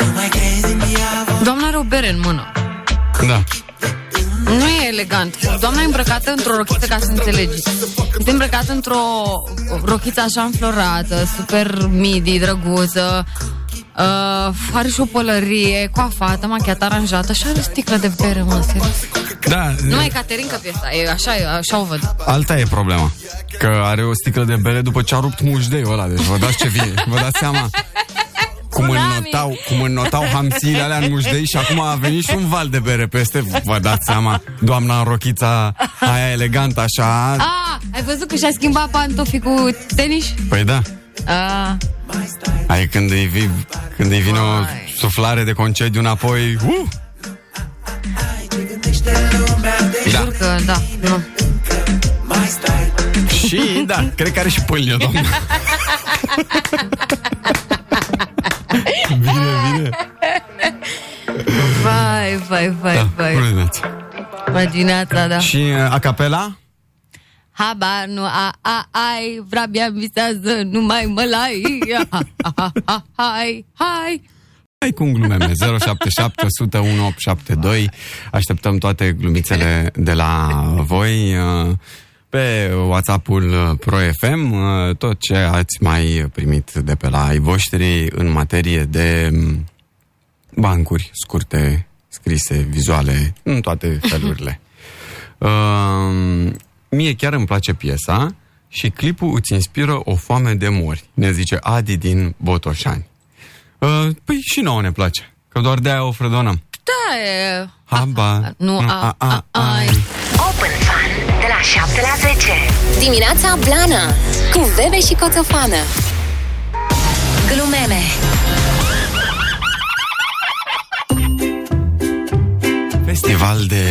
Un bere în mână. Da. Nu e elegant. Doamna e îmbrăcată într-o rochiță, ca să înțelegi. Este îmbrăcată într-o rochiță așa înflorată, super midi, drăguță. Uh, are și o pălărie, coafată, machiată, aranjată și are o sticlă de bere, mă, serios. Da, Nu mai e caterincă piesa, e așa, e, așa o văd. alta e problema. Că are o sticlă de bere după ce a rupt mușdeiul ăla. Deci vă dați ce vine. Vă dați seama cum Tsunami. înnotau, cum înnotau hamsiile alea în mușdei și acum a venit și un val de bere peste. Vă dați seama, doamna în rochița aia elegantă așa. Ah, ai văzut că și-a schimbat pantofii cu tenis? Păi da. Ah, Ai când îi, vi, când îi vine o Vai. suflare de concediu înapoi. Uh! Da. jur că da, nu. Mai stai Și, da, cred că are și pâlnie, doamnă. bine, bine. Vai, vai, vai, Da, vai. bună dimineața. Imagineața, da. Și uh, a capela? Habar nu a, a, ai, vrabia visează, nu mai mă lai. Ha, ha, ha, ha, Hai, hai. Hai cum glumeme, 077 101 872. Așteptăm toate glumițele de la voi uh, pe WhatsApp-ul uh, Pro FM, uh, tot ce ați mai primit de pe la ai voștri în materie de mm, bancuri scurte, scrise, vizuale, în toate felurile. Uh, mie chiar îmi place piesa și clipul îți inspiră o foame de mori, ne zice Adi din Botoșani. Uh, păi și nouă ne place, că doar de-aia o fredonăm. Da, e... Haba, Nu, a, a, ai. Open Fun de la 7 la 10. Dimineața Blana cu Bebe și Coțofană. Glumeme. Festival de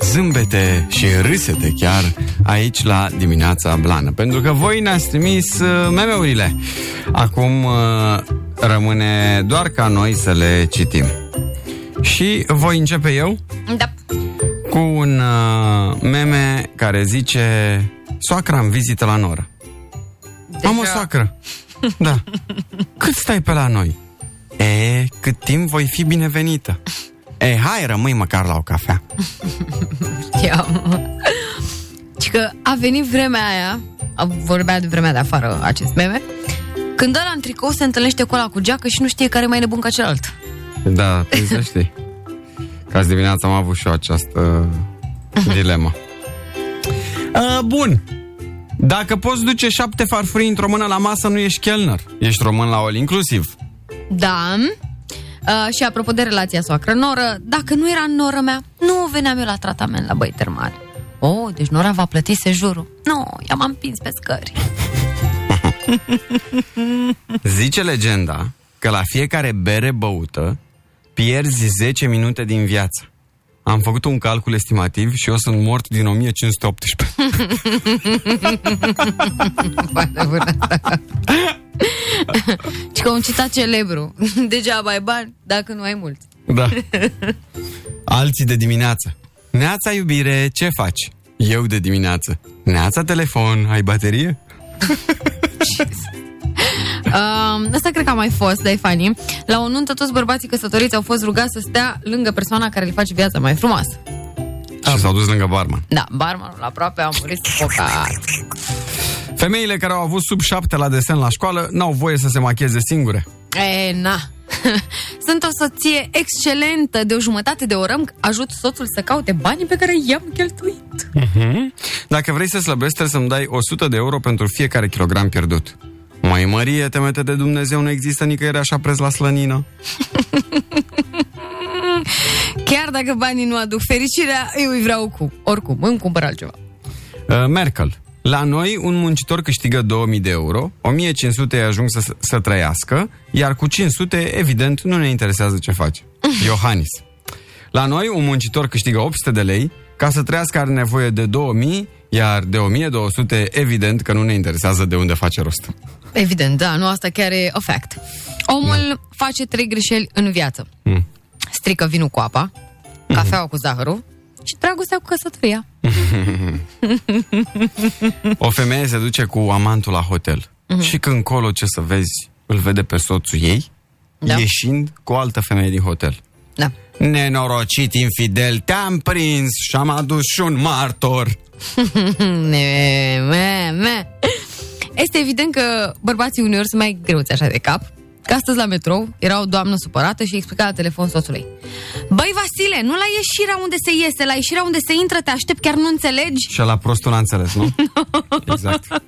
zâmbete și râsete chiar aici la dimineața blană. Pentru că voi ne-ați trimis uh, meme-urile. Acum uh, rămâne doar ca noi să le citim. Și voi începe eu Da. Cu un uh, meme care zice Soacra în vizită la noră. Am o soacră. Da. Cât stai pe la noi? E, cât timp voi fi binevenită. E, hai, rămâi măcar la o cafea. Ia. Și că a venit vremea aia, a- vorbea de vremea de afară acest meme, când ăla în tricou se întâlnește cu ăla cu geacă și nu știe care e mai nebun ca celălalt. Da, păi să știi. Că azi dimineața am avut și eu această dilemă. Uh, bun. Dacă poți duce șapte farfurii într-o mână la masă, nu ești chelner. Ești român la all inclusiv. Da. Uh, și apropo de relația soacră-noră, dacă nu era noră mea, nu veneam eu la tratament la băi termali. Oh, deci nora va plăti sejurul. Nu, no, i-am împins pe scări. Zice legenda că la fiecare bere băută pierzi 10 minute din viață. Am făcut un calcul estimativ și eu sunt mort din 1518. Foarte bună asta. Și că un citat celebru. Degeaba ai bani dacă nu ai mulți. Da. Alții de dimineață. Neața iubire, ce faci? Eu de dimineață. Neața telefon, ai baterie? Uh, asta cred că a mai fost, dar e funny. La o nuntă, toți bărbații căsătoriți au fost rugați să stea lângă persoana care le face viața mai frumoasă. Și s-au dus lângă barman. Da, barmanul aproape a murit sufocat. Femeile care au avut sub șapte la desen la școală n-au voie să se macheze singure. E, na. Sunt o soție excelentă. De o jumătate de oră îmi ajut soțul să caute banii pe care i-am cheltuit. Dacă vrei să slăbești, trebuie să-mi dai 100 de euro pentru fiecare kilogram pierdut. Mai Mărie, temete de Dumnezeu, nu există nicăieri așa preț la slănină. Chiar dacă banii nu aduc fericirea, eu îi vreau cu. Oricum, îmi cumpăr altceva. Uh, Merkel. La noi, un muncitor câștigă 2000 de euro, 1500 îi ajung să, să trăiască, iar cu 500, evident, nu ne interesează ce face. Iohannis. La noi, un muncitor câștigă 800 de lei, ca să trăiască are nevoie de 2000, iar de 1200, evident că nu ne interesează de unde face rost. Evident, da, nu, asta chiar e a fact. Omul face trei greșeli în viață. Mm. Strică vinul cu apa, cafeaua cu zahărul și dragostea cu căsătoria. O femeie se duce cu amantul la hotel și când colo ce să vezi, îl vede pe soțul ei, Da. ieșind cu o altă femeie din hotel. Da. Nenorocit, infidel, te-am prins și am adus și un martor. me, me, me. Este evident că bărbații uneori sunt mai greuți așa de cap. Că astăzi la metrou era o doamnă supărată și explica la telefon soțului. Băi, Vasile, nu la ieșirea unde se iese, la ieșirea unde se intră, te aștept, chiar nu înțelegi? Și la prostul n-a înțeles, nu? exact.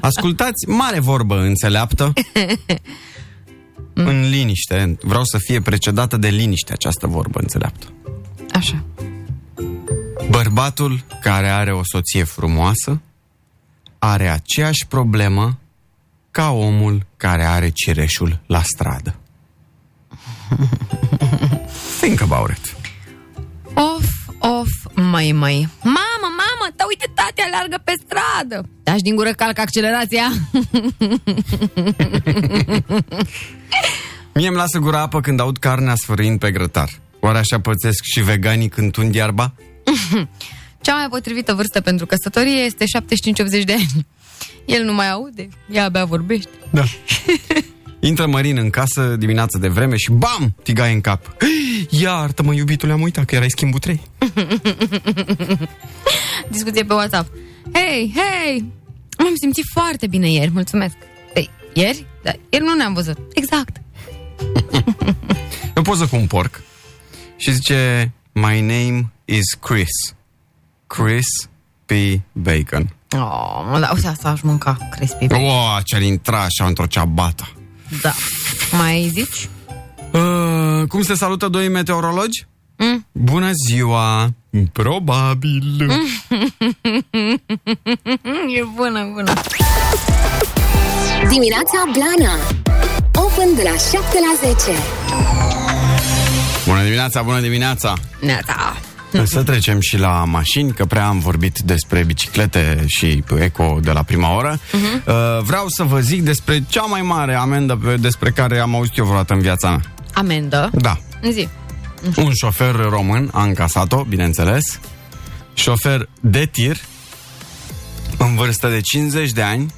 Ascultați, mare vorbă înțeleaptă. În liniște. Vreau să fie precedată de liniște această vorbă înțeleaptă. Așa. Bărbatul care are o soție frumoasă are aceeași problemă ca omul care are cireșul la stradă. Think about it. Of, of, mai, mai. Mamă, mamă, da uite, tati alergă pe stradă. Dași din gură calc accelerația. Mie îmi lasă gura apă când aud carnea sfârâind pe grătar. Oare așa pățesc și veganii când tund iarba? Cea mai potrivită vârstă pentru căsătorie este 75-80 de ani. El nu mai aude, ea abia vorbește. Da. Intră Mărin în casă dimineața de vreme și bam! Tigaie în cap. Iartă-mă, iubitule, am uitat că erai schimbul 3. Discuție pe WhatsApp. Hei, hei, m-am simțit foarte bine ieri, mulțumesc. Ei, ieri? Da, ieri nu ne-am văzut. Exact. E o poză cu un porc și zice My name is Chris. Chris P. Bacon. Oh, mă, da, uite, asta aș mânca crispy. bacon. O, ce-ar intra așa într-o ceabată. Da. Mai zici? Uh, cum se salută doi meteorologi? Mm. Bună ziua! Probabil. e bună, bună. Dimineața Blana Open de la 7 la 10 Bună dimineața, bună dimineața! Neața. Să trecem și la mașini, că prea am vorbit despre biciclete și eco de la prima oră. Mhm. Uh, vreau să vă zic despre cea mai mare amendă pe- despre care am auzit eu vreodată în viața mea. Amendă. Da. Zi. Un șofer român a încasat-o, bineînțeles. Șofer de tir, în vârstă de 50 de ani.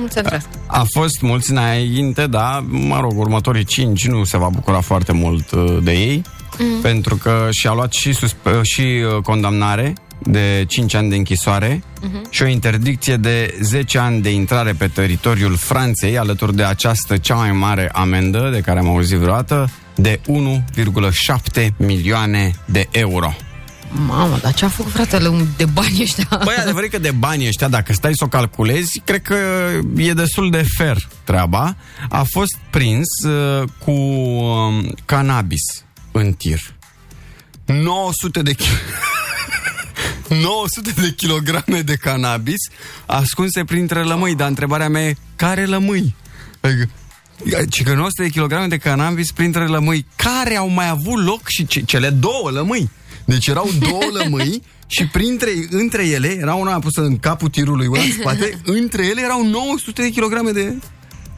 Mulțumesc. A fost mulți înainte, da, mă rog, următorii 5 nu se va bucura foarte mult uh, de ei, Mm. pentru că și-a luat și, susp- și uh, condamnare de 5 ani de închisoare Mhm. și o interdicție de 10 ani de intrare pe teritoriul Franței, alături de această cea mai mare amendă de care am auzit vreodată, de 1,7 milioane de euro. Mamă, dar ce a făcut fratele un- de bani ăștia? Băi, adevărat că de banii ăștia, dacă stai să o calculezi, cred că e destul de fer treaba. A fost prins uh, cu um, cannabis în tir. 900 de kg. 900 de kilograme de cannabis ascunse printre lămâi, dar întrebarea mea e, care lămâi? Adică, ci că 900 de kilograme de cannabis printre lămâi, care au mai avut loc și ce, cele două lămâi. Deci erau două lămâi și printre, între ele, era una pusă în capul tirului, una în spate, între ele erau 900 de kilograme de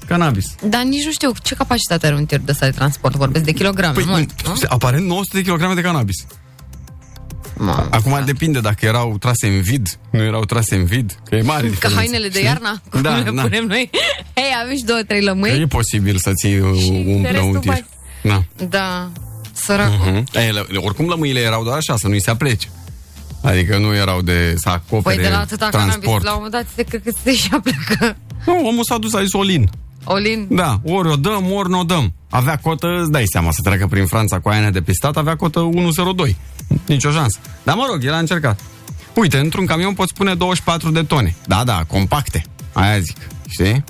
cannabis. Dar nici nu știu ce capacitate are un tir de ăsta de transport. Vorbesc de kilograme, Păi, mult, nu? aparent 900 de kilograme de cannabis. Mamă, Acum depinde dacă erau trase în vid, nu erau trase în vid, că e mare Ca diferență, hainele de știi? iarna, cum Da, le da. punem noi. Hei, avem și două, trei lămâi. E posibil să ții un de restul plăuntir. bagi. Da. Da, săracul. Mhm. E, le- oricum lămâile erau doar așa, să nu-i se aplece. Adică nu erau de să acopere Păi de la atâta cannabis, transport. la un moment dat, se cred că se și plecă. Nu, omul s-a dus, a zis Olin. Olin, Da, ori o dăm, ori nu o dăm. Avea cotă, îți dai seama, să treacă prin Franța cu aia nedepistat, avea cotă 102. Nici o șansă. Dar mă rog, el a încercat. Uite, într-un camion poți pune 24 de tone. Da, da, compacte. Aia zic, știi?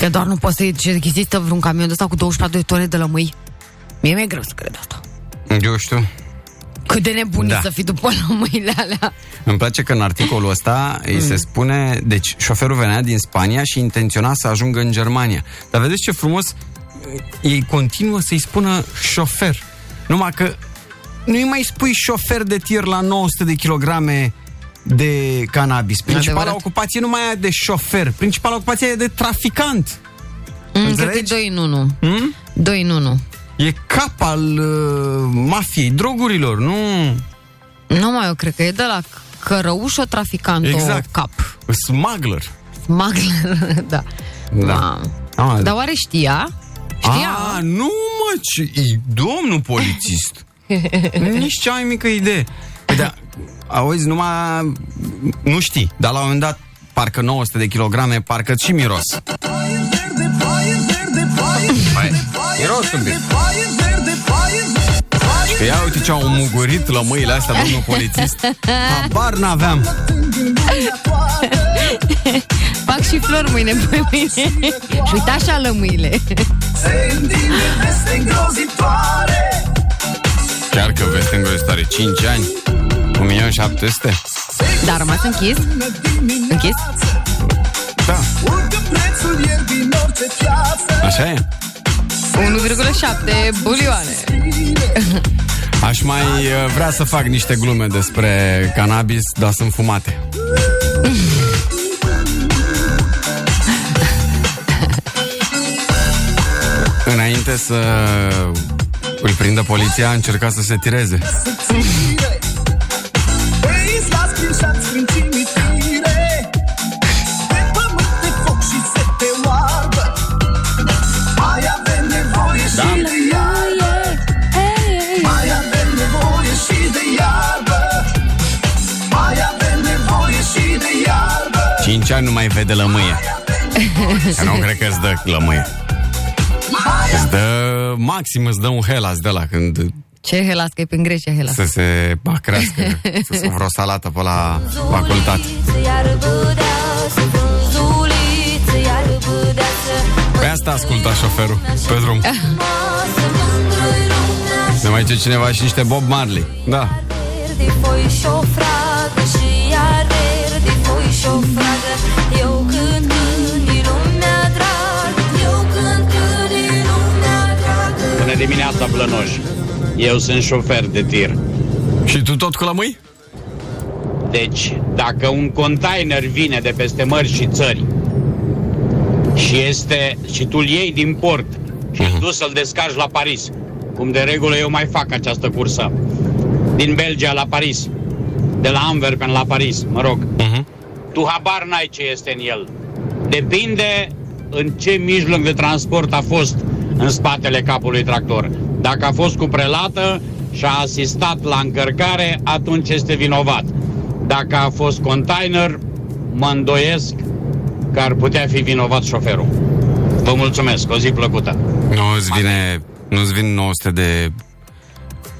că doar nu poți să zici că există vreun camion de ăsta cu 24 de tone de lămâi. Mie mi-e greu să cred asta. Eu știu. Cât de nebunit Da. să fii după lămâile alea. Îmi place că în articolul ăsta îi se spune, deci șoferul venea din Spania și intenționa să ajungă în Germania. Dar vedeți ce frumos, ei continuă să-i spună șofer. Numai că nu-i mai spui șofer de tir la 900 de kilograme de cannabis. Principala Adevărat. ocupație nu mai e de șofer, principala ocupație e de traficant. Mm, cred că e Înțelegi? 2 în 1. Hmm? 2 în 1. E cap al uh, mafiei, drogurilor, nu... Nu mai eu cred că e de la cărăușă traficant Exact. cap. Smuggler. Smuggler, da. Da. Mamă. Ah, Dar oare știa? Știa? A, nu mă, ce... E domnul polițist. Nici cea mai mică idee. Păi da, auzi, numai... Nu știi, dar la un moment dat, parcă 900 de kilograme, parcă și miros. Păi, miros un pic. Și că ia uite ce au mugurit la mâile astea, domnul polițist. Habar n-aveam. Fac și flori mâine pe mâine. și uite așa lămâile. Chiar că veste îngrozitoare, 5 ani, 1700. Dar a rămas închis? Închis? Da, așa e. 1,7 bulioane. Aș mai uh, vrea să fac niște glume despre cannabis, dar sunt fumate. Înainte să îl prindă poliția, a încercat să se tireze. Cinci ani nu mai vede lămâie. Că nu cred că îți dă lămâie. Îți dă, maxim îți dă un helas de la când Ce helas, că e prin Grecia helas. să se bacrească, să se vreo salată pe la facultate. Pe asta asculta șoferul pe drum. Ne mai ce cineva și niște Bob Marley. Da. Bună dimineața, Blănoș. Eu sunt șofer de tir. Și tu tot cu lămâi? Deci, dacă un container vine de peste mări și țări și este și tu îl iei din port și uh-huh. dus să-l descarci la Paris, cum de regulă eu mai fac această cursă, din Belgia la Paris, de la Antwerpen la Paris, mă rog, Uh-huh. tu habar n-ai ce este în el. Depinde în ce mijloc de transport a fost în spatele capului tractor. Dacă a fost cu prelată și a asistat la încărcare, atunci este vinovat. Dacă a fost container, mă îndoiesc că ar putea fi vinovat șoferul. Vă mulțumesc, o zi plăcută. Nu îți vine, nu îți vin 900 de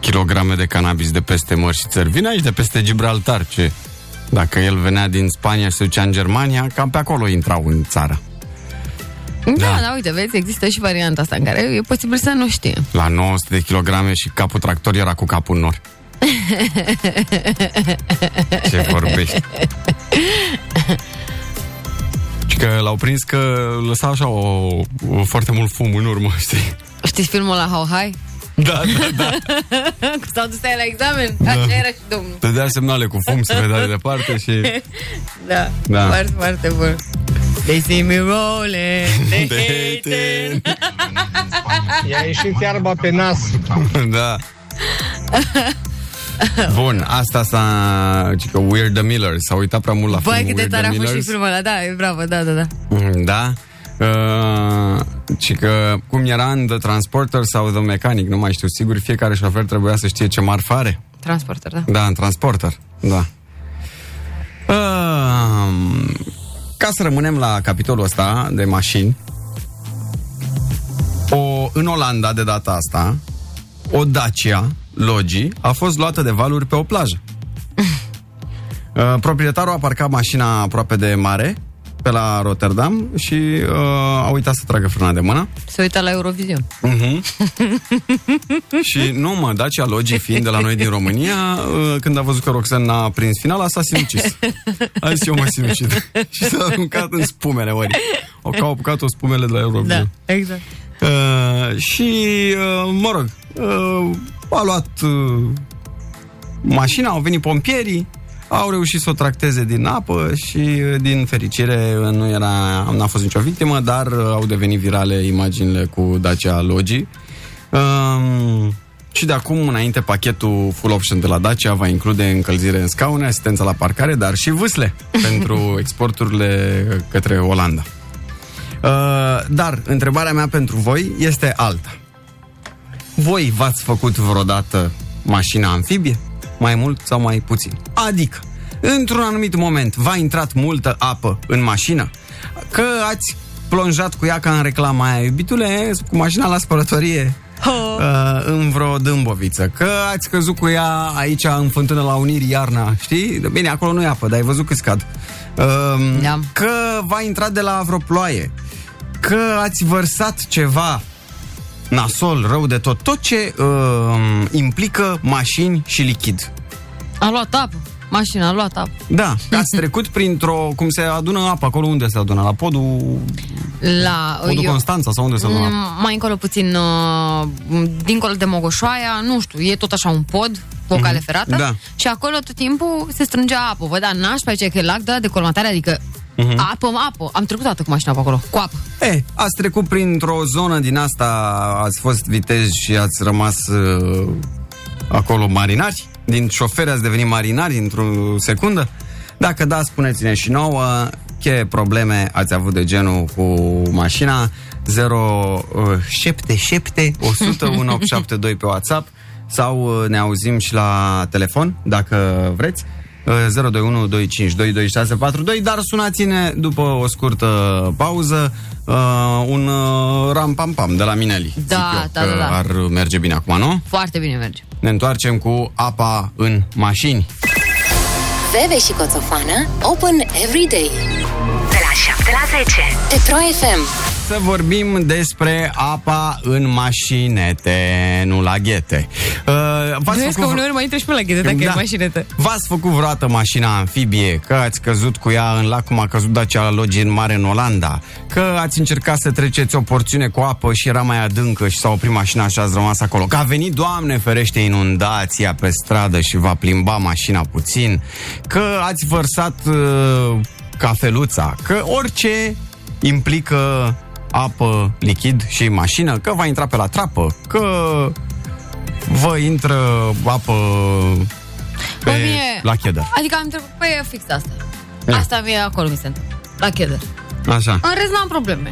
kilograme de cannabis de peste mări și țări. Vine aici de peste Gibraltar, ce? Dacă el venea din Spania și se ducea în Germania, cam pe acolo intrau în țară. Da, Da. da, uite, vezi, există și varianta asta în care e posibil să nu știe. La 900 de kilograme și capul tractor era cu capul în nor. Ce vorbești? Și că l-au prins că lăsa așa o, o, foarte mult fum în urmă, știi? Știți filmul la How High? Da, da, da. Că s-au dus aia la examen? Da. Așa era și domnul. Dădea semnale cu fum, se vedea de departe și... Da, Da. da. foarte, foarte bun. They see me rolling, they They hate it. I-a ieșit iarba pe nas. Da. Bun, asta s-a... ci Că Weird the Miller s-a uitat prea mult la Băi, filmul cât de Weird tare the a fost și Millers. filmul ăla, da, e bravo, da, da, da. Mm, Da? Uh, și că cum era în The Transporter sau The Mechanic, nu mai știu sigur, fiecare șofer trebuia să știe ce marfă are. Transporter, da. Da, în Transporter, da. Uh, ca să rămânem la capitolul ăsta de mașini, o, în Olanda, de data asta, o Dacia Logi a fost luată de valuri pe o plajă. Uh, proprietarul a parcat mașina aproape de mare, pe la Rotterdam, și uh, a uitat să tragă frâna de mână. Se uită la Eurovision. Uh-huh. și nu mă, Dacia Logi fiind de la noi din România, uh, când a văzut că Roxana a prins finala, s-a sinucis. A zis, eu mă sinucid. și s-a aruncat în spumele ori. O că au apucat o spumele de la Eurovision. Da, exact. Uh, și, uh, mă rog, uh, a luat uh, mașina, au venit pompierii, au reușit să o tracteze din apă și, uh, din fericire, uh, nu era, n-a fost nicio victimă, dar uh, au devenit virale imaginile cu Dacia Logi. Um, și de acum înainte pachetul full option de la Dacia va include încălzire în scaune, asistența la parcare, dar și vâsle pentru exporturile către Olanda. Uh, dar întrebarea mea pentru voi este alta. Voi v-ați făcut vreodată mașina amfibie? Mai mult sau mai puțin? Adică, într-un anumit moment v-a intrat multă apă în mașină? Că ați plonjat cu ea ca în reclama aia, iubitule, cu mașina la spălătorie uh, în vreo dâmboviță. Că ați căzut cu ea aici în fântână la Uniri iarna, știi? Bine, acolo nu e apă, dar ai văzut cât scad. Uh, Da. Că v-a intrat de la vreo ploaie. Că ați vărsat ceva nasol, rău de tot. Tot ce uh, implică mașini și lichid. A luat apă. Mașina a luat apă. Da, că ați trecut printr-o... Cum se adună apă acolo? Unde se adună? La podul, La, podul Constanța sau unde se adună apă? Mm, Mai încolo puțin, uh, dincolo de Mogoșoaia, nu știu, e tot așa un pod cu o cale ferată Da. și acolo tot timpul se strângea apă. Vă da nașpa aici că e lac de, de colmatare, adică Mhm. apă, apă. Am trecut toată cu mașina pe acolo, cu apă. E, ați trecut printr-o zonă din asta, ați fost vitezi și ați rămas uh, acolo marinari? Din șoferi ați devenit marinari într-o secundă? Dacă da, spuneți-ne și nouă ce probleme ați avut de genul cu mașina 077 100 1872 pe WhatsApp sau uh, ne auzim și la telefon, dacă vreți. Uh, 021 252 2642 dar sunați-ne după o scurtă pauză uh, un uh, ram-pam-pam de la Mineli. Da, Zic eu da, că da, da. ar merge bine acum, nu? Foarte bine merge. Ne întoarcem cu apa în mașini. Bebe și Coțofană Open Every Day De la 7 la 10 Pe Pro FM Să vorbim despre apa în mașinete, nu la ghete. Uh, v-ați Vezi că făcut- uneori mai intră și pe la ghete dacă e Da. mașinetă. V-ați făcut vreodată mașina amfibie, că ați căzut cu ea în lac cum a căzut Dacia la Logi în mare în Olanda, că ați încercat să treceți o porțiune cu apă și era mai adâncă și s-a oprit mașina și ați rămas acolo, că a venit, Doamne ferește, inundația pe stradă și va plimba mașina puțin, că ați vărsat uh, cafeluța, că orice implică apă, lichid și mașină, că va intra pe la trapă, că vă intră apă pe, Bă, mie- la cheddar. Adică am trecut pe fix asta. Da. Asta mie acolo mi se întâmplă. La cheddar. Așa. În rest n-am probleme.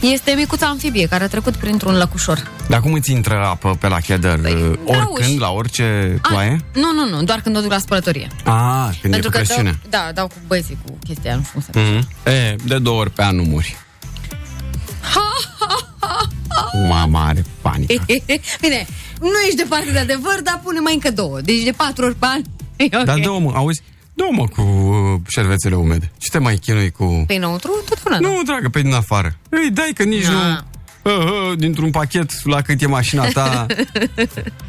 Este micuța amfibie care a trecut printr-un lăcușor. Dar cum îți intră apă pe la cheddar? Păi, Oricând, uși. la orice A, ploaie? Nu, nu, nu, doar când o duc la spălătorie. A, când e cu că dau, presiune. da, dau cu băieții cu chestia aia, nu știu cum se Mhm. E, de două ori pe an nu muri. Mama are panică. Bine, nu ești departe de adevăr, dar pune mai încă două. Deci de patru ori pe an. E ok. Dar dă mă, auzi? dă mă cu uh, șervețele umede. Ce te mai chinui cu... Pe înăuntru, tot până. Nu, dragă, pe din afară. Îi dai că nici Na. nu... Uh, uh, dintr-un pachet la cât e mașina ta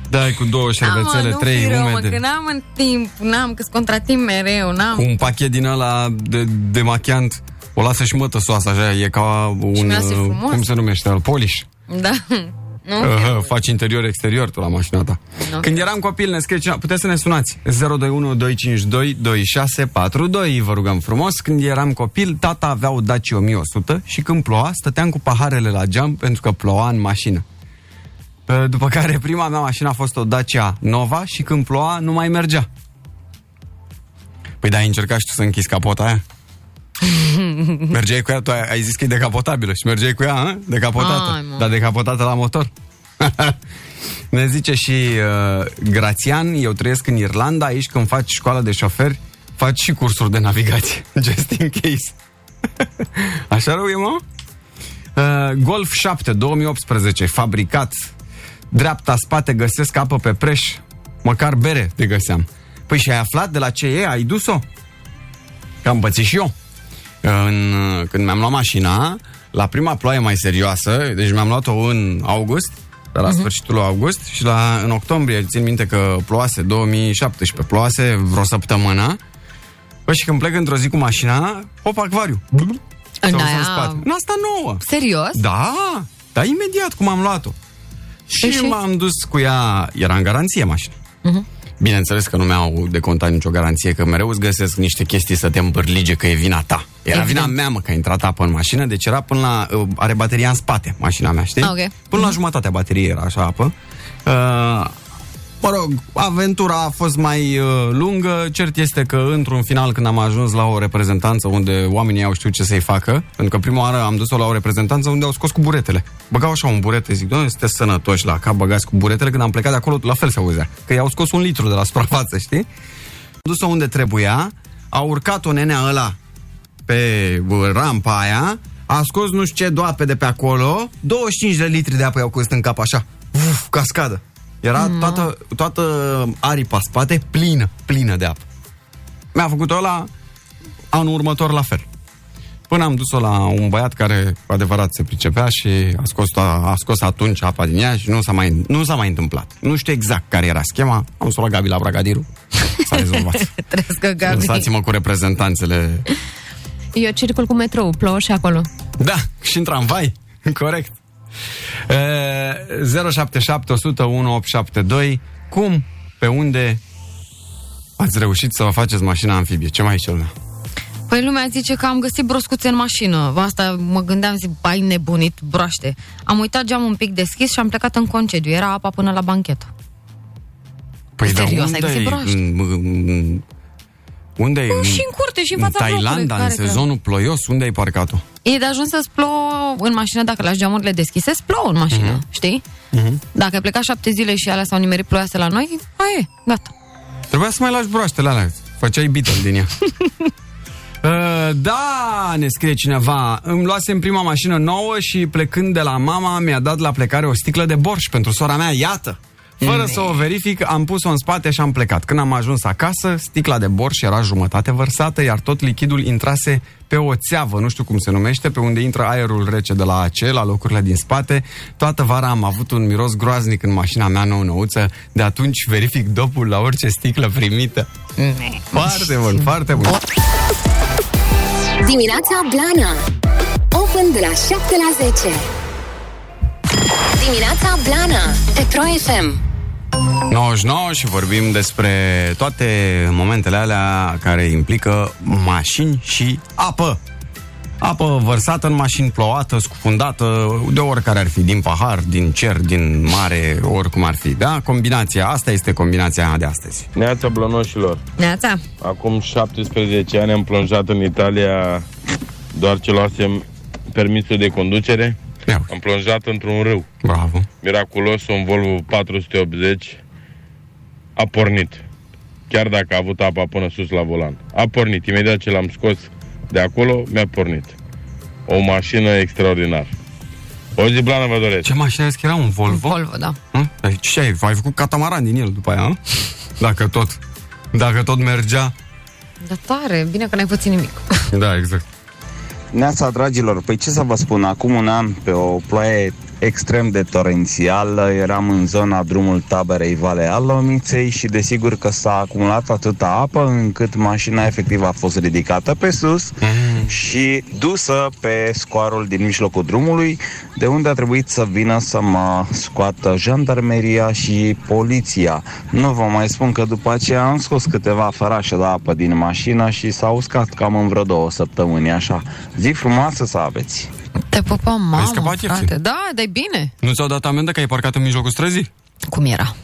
Dai cu două șervețele, da, mă, trei nu fi rău, mă, umede că n-am în timp, n-am, că contratimp mereu, n-am. Cu un pachet din ăla de, de machiant O lasă și mătăsoasă așa E ca un... miroase uh, frumos. Cum se numește? Al polish Da. Nu? Uh, faci interior-exterior tu la mașina ta. Nu. Când eram copil, ne scrie cineva, puteți să ne sunați. 021 252 2642, vă rugăm frumos. Când eram copil, tata avea o Dacia 1100 și când ploua, stăteam cu paharele la geam pentru că ploua în mașină. Uh, După care prima mea mașină a fost o Dacia Nova și când ploua nu mai mergea. Păi da, ai încercat și tu să închizi capota aia? Mergeai cu ea, tu ai, ai zis că e decapotabilă și mergeai cu ea, a? decapotată. Ai, mă. Dar decapotată la motor. ne zice și uh, Grațian, eu trăiesc în Irlanda, aici când faci școală de șoferi, faci și cursuri de navigație, just in case. Așa rău e, mă? Uh, Golf 7 2018, fabricat dreapta, spate, găsesc apă pe preș, măcar bere te găseam. Păi și ai aflat de la ce e? Ai dus-o? Că am pățit și eu. În, când mi-am luat mașina, la prima ploaie mai serioasă, deci mi-am luat-o în august, de la uh-huh. sfârșitul lui august, și la, în octombrie, țin minte că ploase, 2017, ploase vreo săptămână, Păi și când plec într-o zi cu mașina, hop, acvariu. În S-au dus aia- în spate. În asta nouă. Serios? Da, da, imediat cum am luat-o. Și, și? m-am dus cu ea, era în garanție mașina. Mhm. Bineînțeles că nu mi-au decontat nicio garanție, că mereu îți găsesc niște chestii să te îmbârlige că e vina ta. Era Evident. vina mea, mă, că a intrat apă în mașină, deci era până la... uh, Are bateria în spate, mașina mea, știi? Ah, ok. Până la jumătatea bateriei era așa apă. Uh, mă rog, aventura a fost mai uh, lungă. Cert este că, într-un final, când am ajuns la o reprezentanță unde oamenii au știut ce să-i facă, pentru că prima oară am dus-o la o reprezentanță unde au scos cu buretele. Băgau așa un burete, zic, doamne, sunteți sănătoși la cap, băgați cu buretele. Când am plecat de acolo, la fel se auzea. Că i-au scos un litru de la suprafață, știi? Am dus-o unde trebuia, a urcat-o nenea ăla pe bă, rampa aia, a scos nu știu ce doape de pe acolo, 25 de litri de apă i-au costat în cap așa, uf, cascadă. Era toată, toată aripa spate plină, plină de apă. Mi-a făcut ăla anul următor la fel. Până am dus-o la un băiat care cu adevărat se pricepea și a scos, a scos atunci apa din ea și nu s-a mai, nu s-a mai întâmplat. Nu știu exact care era schema, am sunat Gabi la Bragadiru, s-a rezolvat. Trăiască Gabi. Lăsați-mă cu reprezentanțele Eu circul cu metrou, plouă și acolo. Da, și în tramvai, corect. E, 077 101 872 Cum, pe unde ați reușit să vă faceți mașina amfibie? Ce mai e cel meu? Păi lumea zice că am găsit broscuțe în mașină. Asta mă gândeam, zic, ai nebunit, broaște. Am uitat geamul un pic deschis și am plecat în concediu. Era apa până la banchetă. Păi dar Serios, ai unde găsit e? broaște? În- în- Unde e? Păi și în curte, și în în fața Thailanda, blocului, în care sezonul ploios, unde ai parcat-o? E de ajuns să-ți plouă în mașină dacă lași geamurile deschise, îți plouă în mașină, Mhm. știi? Dacă ai plecat șapte zile și alea s-au nimerit ploioase la noi, aia e, gata. Trebuia să mai lași broaștele alea. Făceai Beatle din ea. Uh, da, ne scrie cineva Îmi luasem prima mașină nouă Și plecând de la mama Mi-a dat la plecare o sticlă de borș Pentru sora mea, iată Fără să o verific, am pus-o în spate și am plecat. Când am ajuns acasă, sticla de borș era jumătate vărsată, iar tot lichidul intrase pe o țeavă, nu știu cum se numește, pe unde intră aerul rece de la AC, la locurile din spate. Toată vara am avut un miros groaznic în mașina mea nou-nouță, de atunci verific dopul la orice sticlă primită. Foarte bun, foarte bun. Dimineața Blana Open de la 7 la 10 Dimineața Blana Pe Pro FM 99 și vorbim despre toate momentele alea care implică mașini și apă. Apă vărsată în mașini, plouată, scufundată, de oricare ar fi, din pahar, din cer, din mare, oricum ar fi. Da? Combinația, asta este combinația de astăzi. Neața blănoșilor. Neața. Acum 17 ani am plonjat în Italia doar ce luasem permisul de conducere. Am plonjat într-un râu. Bravo. Miraculos, un Volvo 480 a pornit. Chiar dacă a avut apa până sus la volan. A pornit. Imediat ce l-am scos de acolo, mi-a pornit. O mașină extraordinară. O zi blană vă doresc. Ce mașină ai zis că era? Un Volvo? Volvo, da. Hă? Ai- Ce ai? Ai făcut catamaran din el după aia, hă? Dacă tot, dacă tot mergea. Dar tare, bine că n-ai pățit nimic. Da, exact. Neața, dragilor, păi ce să vă spun, acum un an, pe o ploaie extrem de torențială, eram în zona drumul taberei Valea Lomiței și desigur că s-a acumulat atâta apă încât mașina efectiv a fost ridicată pe sus și dusă pe scoarul din mijlocul drumului, de unde a trebuit să vină să mă scoată jandarmeria și poliția. Nu vă mai spun că după aceea am scos câteva fărașe de apă din mașină și s-a uscat cam în vreo două săptămâni, așa. Zi frumoasă să aveți! Te pupa, mamă, scăpat frate. ieftin. Da, dai bine. Nu ți-au dat amendă că ai parcat în mijlocul străzii? Cum era?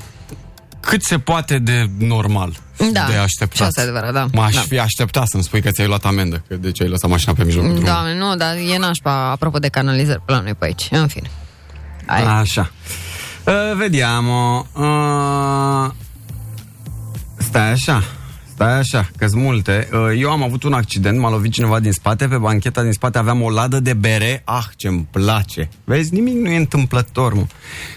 Cât se poate de normal Da, de așteptat. și asta e adevărat, da. M-aș Da. fi așteptat să-mi spui că ți-ai luat amendă, că de ce ai lăsat mașina pe mijlocul drumului. Da, nu, dar e nașpa, apropo de canalizări pe la noi pe aici. În fine. Hai. Așa. Uh, vediamo. Uh, stai așa. Stai așa, că sunt multe. Uh, eu am avut un accident, m-a lovit cineva din spate, pe bancheta din spate aveam o ladă de bere. Ah, ce-mi place. Vezi, nimic nu e întâmplător, mă.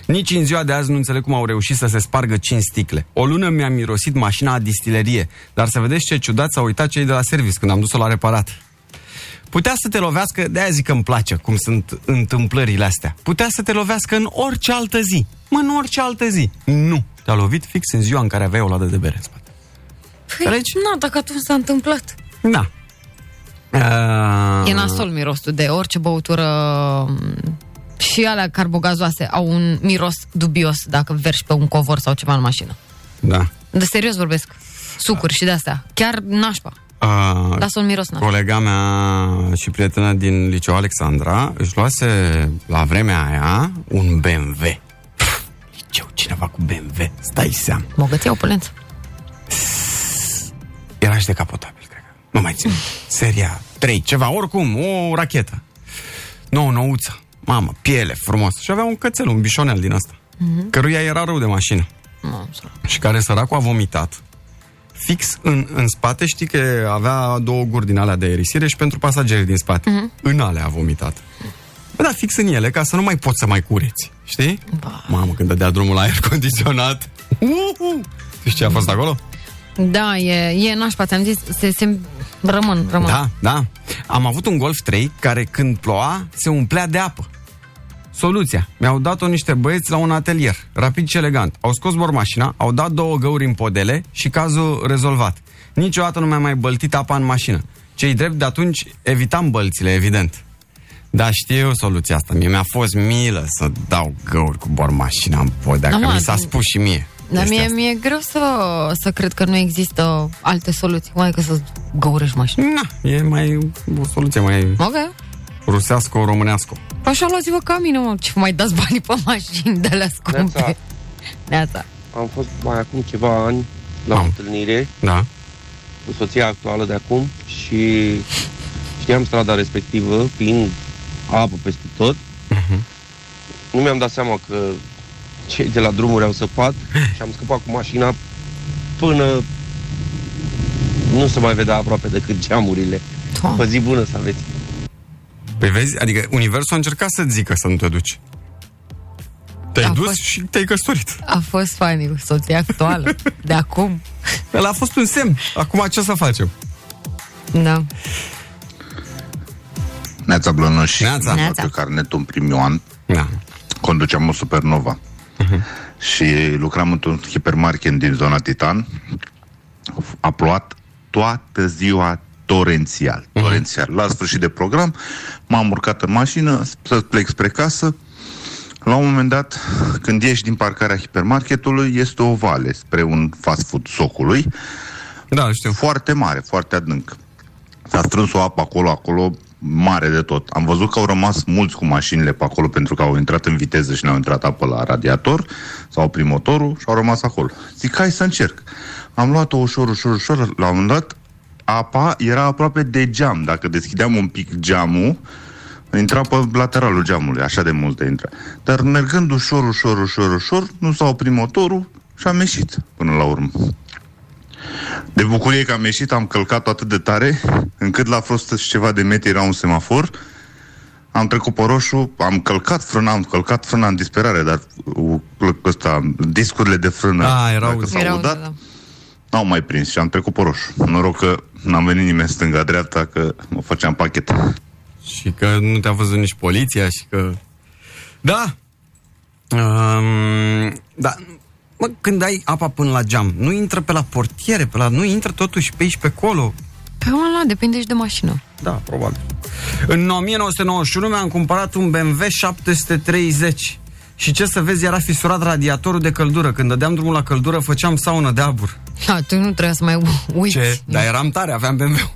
Nici în ziua de azi nu înțeleg cum au reușit să se spargă 5 sticle. O lună mi-a mirosit mașina a distilerie, dar să vedeți ce ciudat s-au uitat cei de la service când am dus-o la reparat. Putea să te lovească, de-aia zic că îmi place cum sunt întâmplările astea. Putea să te lovească în orice altă zi. Mă, în orice altă zi. Nu. Te-a lovit fix în ziua în care aveai o ladă de bere în spate. Păi, nu, dacă atunci s-a întâmplat. Da. Uh, E nasol mirosul de orice băutură m, și alea carbogazoase au un miros dubios dacă vergi pe un covor sau ceva în mașină. Da. De serios vorbesc. Sucuri și de-astea. Chiar nașpa. Uh, Lasă un miros nașpa. Colega mea și prietena din liceu Alexandra își luase la vremea aia un BMW. Pff, Liceu, cineva cu BMW, stai seama. Bogăție opulență. Era și decapotabil, cred că. Nu mai țin. Seria 3, ceva, oricum, o rachetă. Nouă, nouță. Mamă, piele, frumos. Și avea un cățel, un bișonel din asta. Mhm. Căruia era rău de mașină. Mamă, sărac. Și care săracul a vomitat. Fix în, în spate, știi că avea două guri din alea de aerisire și pentru pasagerii din spate. Mhm. În alea a vomitat. Bă, da, fix în ele, ca să nu mai poți să mai cureți. Știi? Mamă, când dădea drumul la aer condiționat. Uhu! Știi ce a fost acolo? Da, e, e nașpa, ți-am zis, se, se rămân, rămân. Da, da. Am avut un Golf 3 care când ploua se umplea de apă. Soluția. Mi-au dat-o niște băieți la un atelier, rapid și elegant. Au scos bormașina, au dat două găuri în podele și cazul rezolvat. Niciodată nu mi-a mai băltit apa în mașină. Cei drept de atunci evitam bălțile, evident. Dar știu soluția asta. Mie mi-a fost milă să dau găuri cu bormașina în podea, Da, că mă, mi s-a tu- spus și mie. Dar chestia mie, asta. mi-e greu să, să cred că nu există alte soluții, mai că să găurești mașina. Na, e mai o soluție mai Ok. rusească, românească. Păi așa luați-vă ca mine, mă. Ce mai dați banii pe mașini de la scumpe? Neața. Neața. Am fost mai acum ceva ani la o întâlnire Da. cu soția actuală de acum și știam strada respectivă, fiind apă peste tot. Nu mi-am dat seama că cei de la drumuri au săpat și am scăpat cu mașina până nu se mai vedea aproape decât geamurile. Pe zi bună să aveți. Păi vezi, adică universul a încercat să zică să nu te duci. Te-ai A dus fost- și te-ai căsătorit. A fost funny cu soția actuală. De acum. Ăla a fost un semn. Acum ce să facem? Da. Neața Blănoș. Neața. Am Neața. luat eu carnetul în primul an. Da. Conduceam o Supernova. Și lucram într-un hipermarket din zona Titan. A plouat toată ziua torențial. Torențial. La sfârșit de program, m-am urcat în mașină să plec spre casă. La un moment dat, când ieși din parcarea hipermarketului, este o vale spre un fast food socului. Da, știu. Foarte mare, foarte adânc. S-a strâns o apă acolo, acolo, mare de tot. Am văzut că au rămas mulți cu mașinile pe acolo pentru că au intrat în viteză și ne-au intrat apă la radiator sau oprit motorul și au rămas acolo. Zic, hai să încerc. Am luat-o ușor, ușor, ușor. La un moment dat, apa era aproape de geam. Dacă deschideam un pic geamul, intra pe lateralul geamului, așa de multe intra. Dar mergând ușor, ușor, ușor, ușor, nu s-a oprit motorul și am ieșit până la urmă. De bucurie că am ieșit, am călcat atât de tare, încât la vreo 100 și ceva de metri era un semafor, am trecut pe roșu, am călcat frâna, am călcat frâna în disperare, dar uh, ăsta, discurile de frână, Da, erau- dacă s-au Erau, udat, da. n-au mai prins și am trecut pe roșu. Noroc că n-am venit nimeni stânga-dreapta, că mă făceam pachet. Și că nu te-a văzut nici poliția și că... Da! Um, da, mă, când ai apa până la geam, nu intră pe la portiere, pe la, nu intră totuși pe aici, pe acolo. Pe ăla, depinde și de mașină. Da, probabil. În 1991 mi-am cumpărat un BMW 730. Și ce să vezi, era fisurat radiatorul de căldură. Când dădeam drumul la căldură, făceam saună de abur. Ha, tu nu trebuia să mai u- uiți. Ce? Dar eram tare, aveam BMW.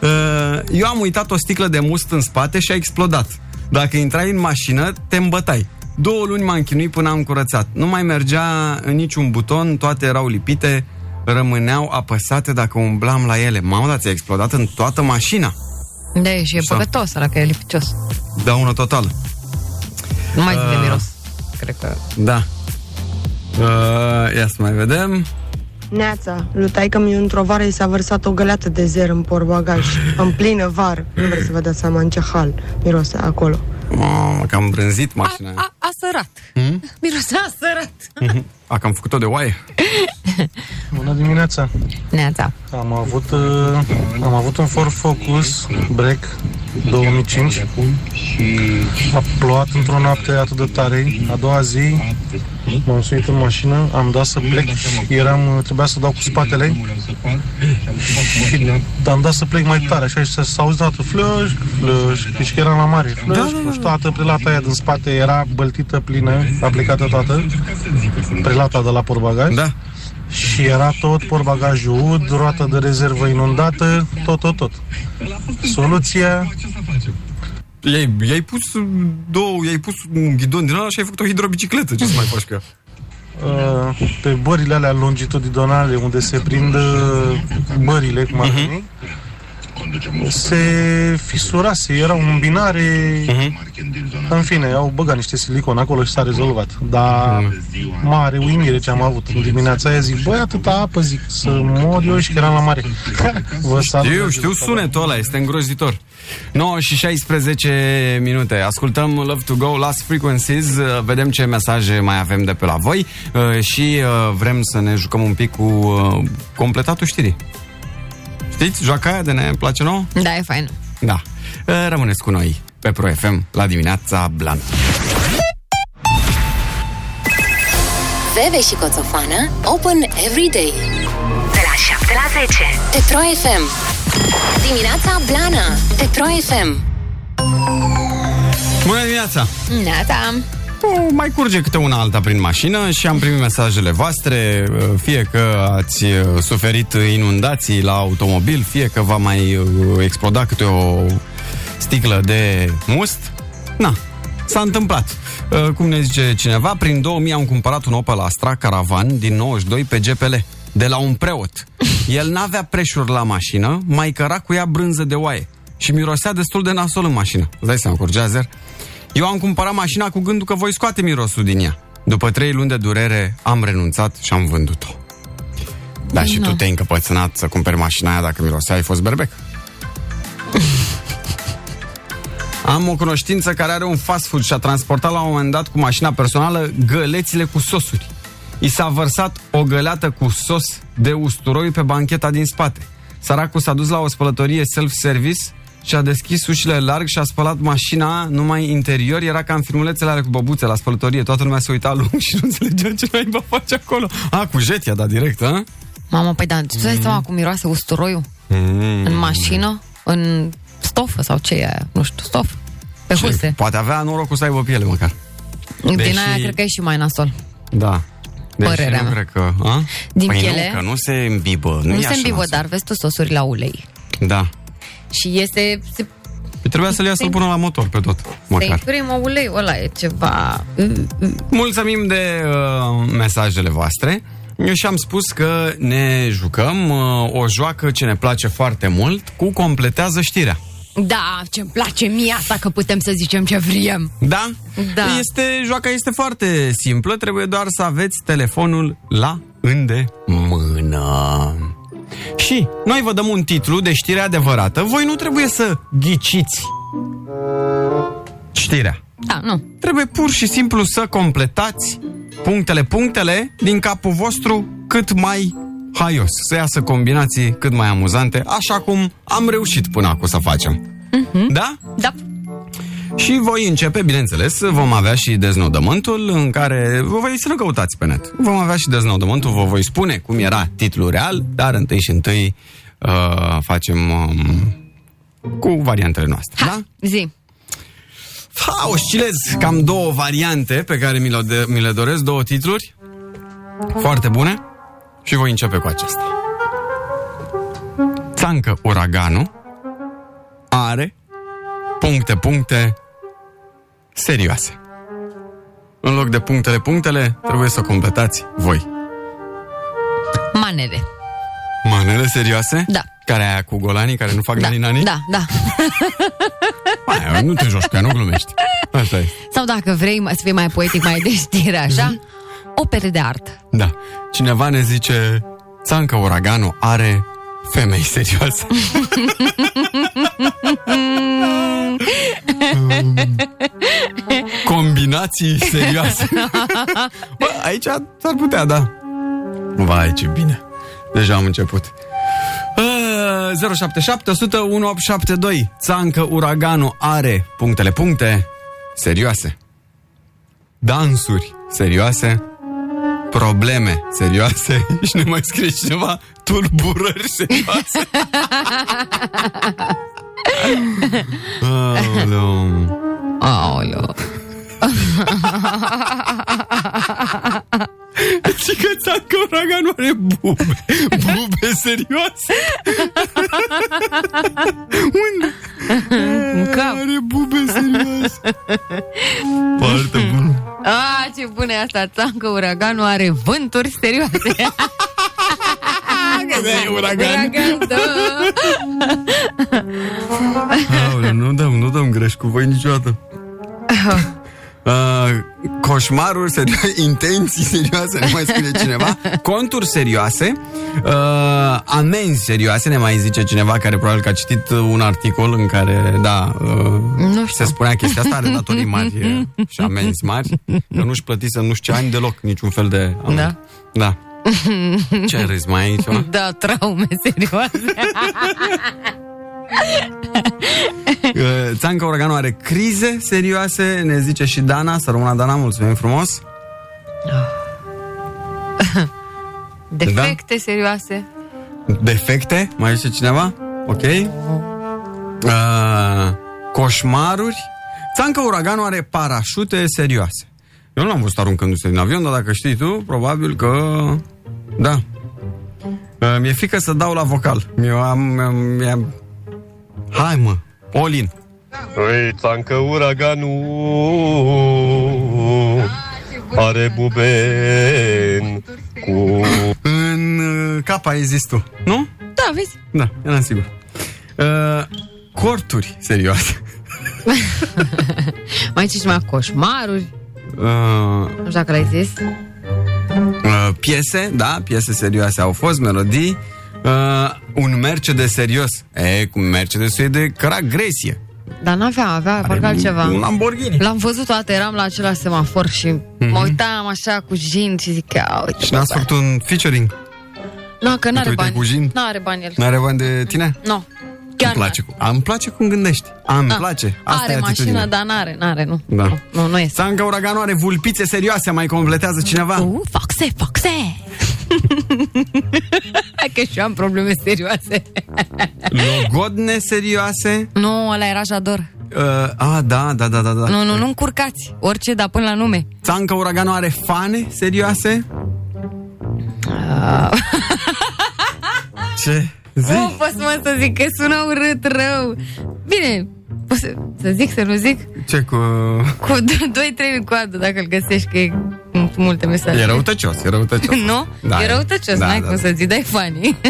Uh, eu am uitat o sticlă de must în spate și a explodat. Dacă intrai în mașină, te îmbătai. Două luni m-am chinuit până am curățat. Nu mai mergea în niciun buton, toate erau lipite, rămâneau apăsate dacă umblam la ele. Mamă, dar ți-a explodat în toată mașina. Da, și e Așa. păcătos ăla că e lipicios. Daună totală. Nu mai zic de Uh. miros. Cred că... Da. Uh, ia să mai vedem. Neața, lui taică mi într-o vară i s-a vărsat o găleată de zer în portbagaj, în plină vară. Nu vreți să vă dați seama în ce hal mirose acolo. Mamă, că am brânzit mașina. A, a sărat. Hmm? Mirosea a sărat. A, că am făcut-o de oaie. Bună dimineața! Neața. Am avut, uh, am avut un Ford Focus Break 2005 A plouat într-o noapte atât de tare A doua zi M-am suit în mașină Am dat să plec Eram, trebuia să dau cu spatele Și am dat să plec mai tare Așa și s-a auzit dată Flăș, flăș Deci că eram la mare Flăș, Da, flăș Toată prelata aia din spate Era băltită plină Aplicată toată Prelata de la portbagaj Da. Și era tot portbagajul ud, roata de rezervă inundată, tot, tot, tot. Soluția, I-ai, i-ai pus două, i-ai pus un ghidon din ăla și ai făcut o hidrobicicletă. Ce să mai faci cu ea? uh, pe bările alea longitudinale unde se prind uh, bările, cum ar veni, se fisurase, era un binare, în fine, au băgat niște silicon acolo și s-a rezolvat. Dar mare uimire ce am avut în dimineața aia, zic, băi, atâta apă, zic, să mor eu și că eram la mare. Vă salut. Eu știu sunetul ăla, este îngrozitor. 9 și 16 minute. Ascultăm Love to Go, Last Frequencies, uh, vedem ce mesaje mai avem de pe la voi uh, și uh, vrem să ne jucăm un pic cu uh, completatul știrii. Știți? Joaca aia de ne place nouă? Da, e fain. Da. Uh, Rămâneți cu noi pe Pro FM la dimineața blană. Bebe și Coțofană Open every day De la 7 la 10 Pe Pro FM Dimineața Blana Pe Pro FM Bună dimineața! Neața. O, mai curge câte una alta prin mașină și am primit mesajele voastre, uh, fie că ați uh, suferit inundații la automobil, fie că va mai uh, exploda câte o sticlă de must. Na, s-a întâmplat. Uh, Cum ne zice cineva, prin 2000 am cumpărat un Opel Astra Caravan din 92 pe GPL de la un preot. El n-avea preșuri la mașină, mai căra cu ea brânză de oaie și mirosea destul de nasol în mașină. Îți dai seama, curgea zer? Eu am cumpărat mașina cu gândul că voi scoate mirosul din ea. După trei luni de durere, am renunțat și am vândut-o. Da, și tu te-ai încăpățânat să cumperi mașina aia dacă mirosea, ai fost berbec. Am o cunoștință care are un fast food și a transportat la un moment dat cu mașina personală gălețile cu sosuri. I s-a vărsat o găleată cu sos de usturoi pe bancheta din spate. Săracul s-a dus la o spălătorie self-service și a deschis ușile larg și a spălat mașina numai interior. Era ca în filmulețele alea cu băbuțe la spălătorie. Toată lumea se uita lung și nu înțelegea ce naiba face acolo. A, cu jetia, da, direct, a? Mamă, păi da, tu îți dai seama cum miroase usturoiul? Mm. În mașină? În stofă sau ce e aia? Nu știu, stofă. Pe Ce? huste. Poate avea norocul să aibă piele măcar. Din Deși- aia cred că e și mai nasol. Da. Deci Părerea nu mea. cred că... A? Din păi piele? nu, că nu se îmbibă. Nu, Nu, e se așa îmbibă, nasol. dar vezi tu sosuri la ulei. Da. Și este... Se, Păi trebuia să-l ia să-l pună la motor pe tot, se măcar. imprimă uleiul ăla, e ceva... Mulțumim de uh, mesajele voastre. Eu și-am spus că ne jucăm uh, o joacă ce ne place foarte mult cu completează știrea. Da, ce-mi place mie asta că putem să zicem ce vrem. Da? Da. Este, joaca este foarte simplă, trebuie doar să aveți telefonul la îndemână. Și noi vă dăm un titlu de știre adevărată, voi nu trebuie să ghiciți știrea. Da, nu. Trebuie pur și simplu să completați punctele, punctele din capul vostru cât mai haios. Să iasă combinații cât mai amuzante, așa cum am reușit până acum să facem. Da? Da. Și voi începe, bineînțeles, vom avea și deznodământul în care vă voi să nu căutați pe net. Vom avea și deznodământul, vă voi spune cum era titlul real, dar întâi și întâi uh, facem um, cu variantele noastre. Da? Zi. Ha, oscilez cam două variante pe care mi le, de, mi le doresc, două titluri foarte bune și voi începe cu acesta. Țancă uraganul are puncte, puncte serioase. În loc de punctele, punctele, trebuie să o completați voi. Manele. Manele serioase? Da. Care aia cu golanii care nu fac Da, nani-nani? da, da. Aia, nu te joci cu ea, nu glumești. Asta e. Sau dacă vrei mai- să fii mai poetic, mai de știre, așa, opere de artă. Da. Cineva ne zice, Țancă Uraganul are femei serioase. Combinații serioase. Bă, aici s-ar putea, da. Vai, ce bine. Deja am început. Uh, 077 100 1872 Țancă Uraganul are punctele puncte serioase. Dansuri serioase. Probleme serioase. Și ne mai scrie cineva tulburări serioase. Aoleu. Aoleu. Și că țancă uraganul are bube. Bube serioase. Unde? În cap. Are bube serioase. Foarte bun. A, ce bună e asta, țancă uraganul are vânturi serioase. e uragan. Uragan, da. Aoleu, nu dăm, nu dăm greș cu voi niciodată. Uh, coșmaruri serioase, intenții serioase, ne mai scrie cineva, conturi serioase, uh, amenzi serioase, ne mai zice cineva care probabil că a citit un articol în care, da, uh, Nu se spunea chestia asta, are datorii mari uh, și amenzi mari, că nu-și plătise nu știu ce ani deloc niciun fel de amenzi. Da. Da. Ce râzi, mai ai ceva? Da, traume serioase. Uh, Țancă Uraganul are crize serioase, ne zice și Dana, să rămână Dana, mulțumim frumos. Defecte serioase. Defecte, mai zice cineva? Ok. Uh, coșmaruri. Țancă Uraganul are parașute serioase. Eu nu l-am văzut aruncându-se din avion, dar dacă știi tu, probabil că... Da. Uh, mi-e frică să dau la vocal. Eu am... am, am... Hai mă, Olin. Păi, țancă uraganul are buben cu... În uh, cap ai zis tu, nu? Da, vezi? Da, eram sigur. Uh, corturi serioase. Mai ce mai coșmaruri. Uh, Nu știu dacă l-ai zis. uh, piese, da, piese serioase au fost, melodii. Uh, un Mercedes serios. E, cu Mercedes e de caragresie. Dar n-avea, avea parcă altceva. un Lamborghini. L-am văzut toată, eram la același semafor și mă uitam așa cu jin și zic, ia uite. Și n-ați făcut un featuring? Nu, că n-are Uite, bani. cu jin? N-are bani el. N-are bani de tine? Nu. Chiar îmi place, cu, îmi place cum gândești. A, îmi Da. place. Asta are e mașină, atitudinea. dar n-are, n-are, nu. Da. Nu, nu este. Țancă Uraganul are vulpițe serioase, mai completează cineva? Uh, foxe, foxe! Hai că și eu am probleme serioase. Logodne serioase? Nu, ăla era Jador. Uh, a, da, da, da, da, da. Nu, nu, nu încurcați. Orice, dar până la nume. Țancă Uraganul are fane serioase? Ce? Zi? Nu pot mă să zic că sună urât rău. Bine, pot să, să zic, să nu zic? Ce cu... Cu 2-3 în coadă, dacă îl găsești, că e cu multe mesaje. E răutăcios, e răutăcios. Nu? Da, e e. răutăcios, Da, n-ai da, cum da. să zici, dai funny.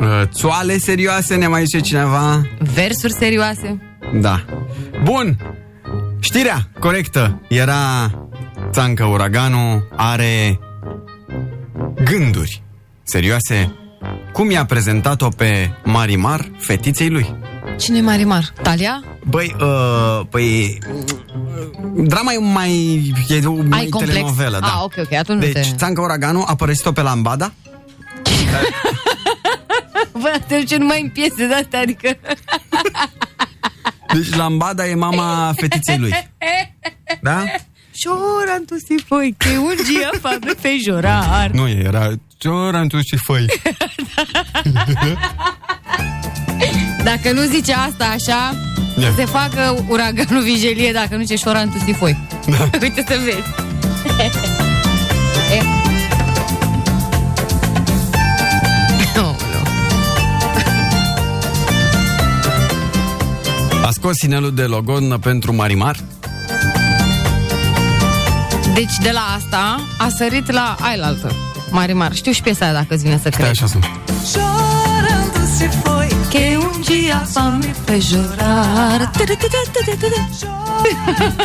Uh, țoale serioase, ne mai zice cineva? Versuri serioase. Da. Bun. Știrea corectă era Țancă Uraganul are gânduri serioase. Cum i-a prezentat-o pe Marimar, fetiței lui? Cine e Marimar? Talia? Băi, uh, păi... Drama e mai... E o mai Ai complex? telenovelă, da. Ah, ok, ok, atunci nu Deci, te... Țancă Uraganu a părăsit-o pe Lambada Bă, te duce numai în piese de-astea, adică... Deci Lambada e mama fetiței lui Da? Șoran tu si foi, că un dia fa de fejorar. Nu, era Ciorantu și făi Dacă nu zice asta așa, Ia. se facă uraganul vigilie dacă nu zice șoran tu si foi. Da. Uite să vezi. E. scos inelul de logon pentru Marimar? Deci de la asta a sărit la ailaltă. Marimar. Știu și piesa aia dacă îți vine să Stai crezi. așa sunt. Chorando se foi que um dia só me fez chorar.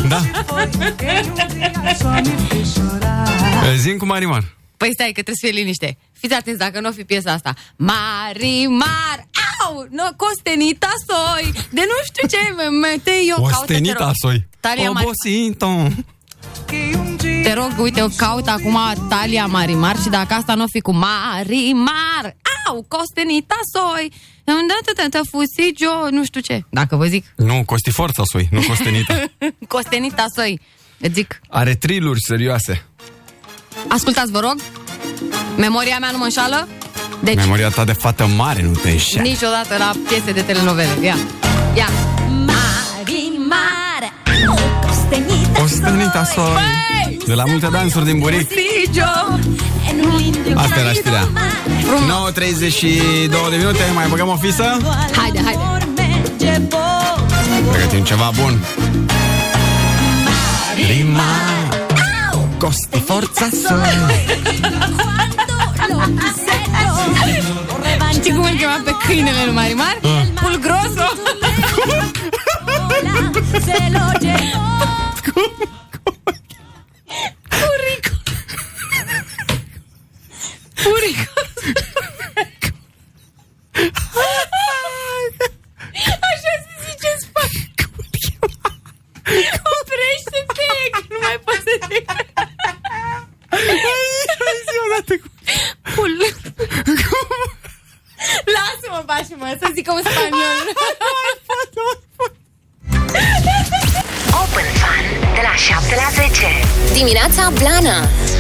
Da. Zim cu Marimar. Păi stai că trebuie să fie liniște. Fiți atenți dacă nu o fi piesa asta. Marimar! Au! No, costenita soi! De nu știu ce, me- mete eu caută, te Ostenita rog. soi. Talia Mari- Obosinto. Te rog, uite, eu caut acum Talia Marimar și dacă asta nu o fi cu Marimar, au, costenita soi, îmi dă tătă fusigio, nu știu ce. Dacă vă zic, Nu, Costi Forța soi, nu Costenita. costenita soi, îți zic. Are triluri serioase. Ascultați, vă rog, memoria mea nu mă înșală, deci Memoria ta de fată mare nu te înșeală. niciodată la piese de telenovele. Ia, ia. Marimar, costenita Ostenita soi. De la multe dansuri din buric. fusigio en un lindo Asta era știrea. 9.32 de minute, mai băgăm o fisă? Haide, haide. me llevó. Pregătim ceva bun. Rima. Costi Forța soi. Știi cum îl chema pe câinele lui Marimar? Ah. Pulgroso. Se lo llevó. Purico. Purico. Așa se zice în spate. Oprește-te, că nu mai poți să te... Pul... Lasă-mă, bași-mă, să zică un spaniol. Open Fun de la 7 la 10. Dimineața Blana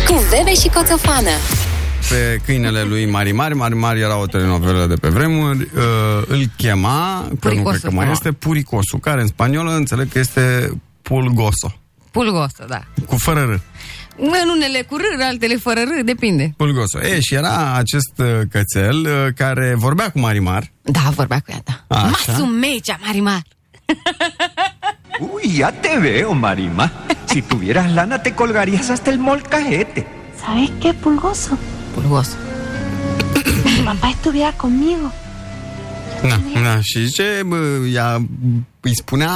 cu Bebe și Coțofană. Pe câinele lui Marimar. Marimar era o telenovelă de pe vremuri. Uh, îl chema, că nu Puricosul, cred că mai da. este, Puricosul, care în spaniolă înțeleg că este Pulgoso. Pulgoso, da. Cu fără R. În unele cu R, altele fără R, depinde. Pulgoso. E, și era acest uh, cățel uh, care vorbea cu Marimar. Da, vorbea cu ea, da. Așa. Masumecea, Marimar. Uy, ya te veo, Marima. Si tuvieras lana, te colgarías hasta el molcajete. ¿Sabes qué, Pulgoso? Pulgoso. Mi papá estuviera conmigo. Da, da, și zice, bă, ea îi spunea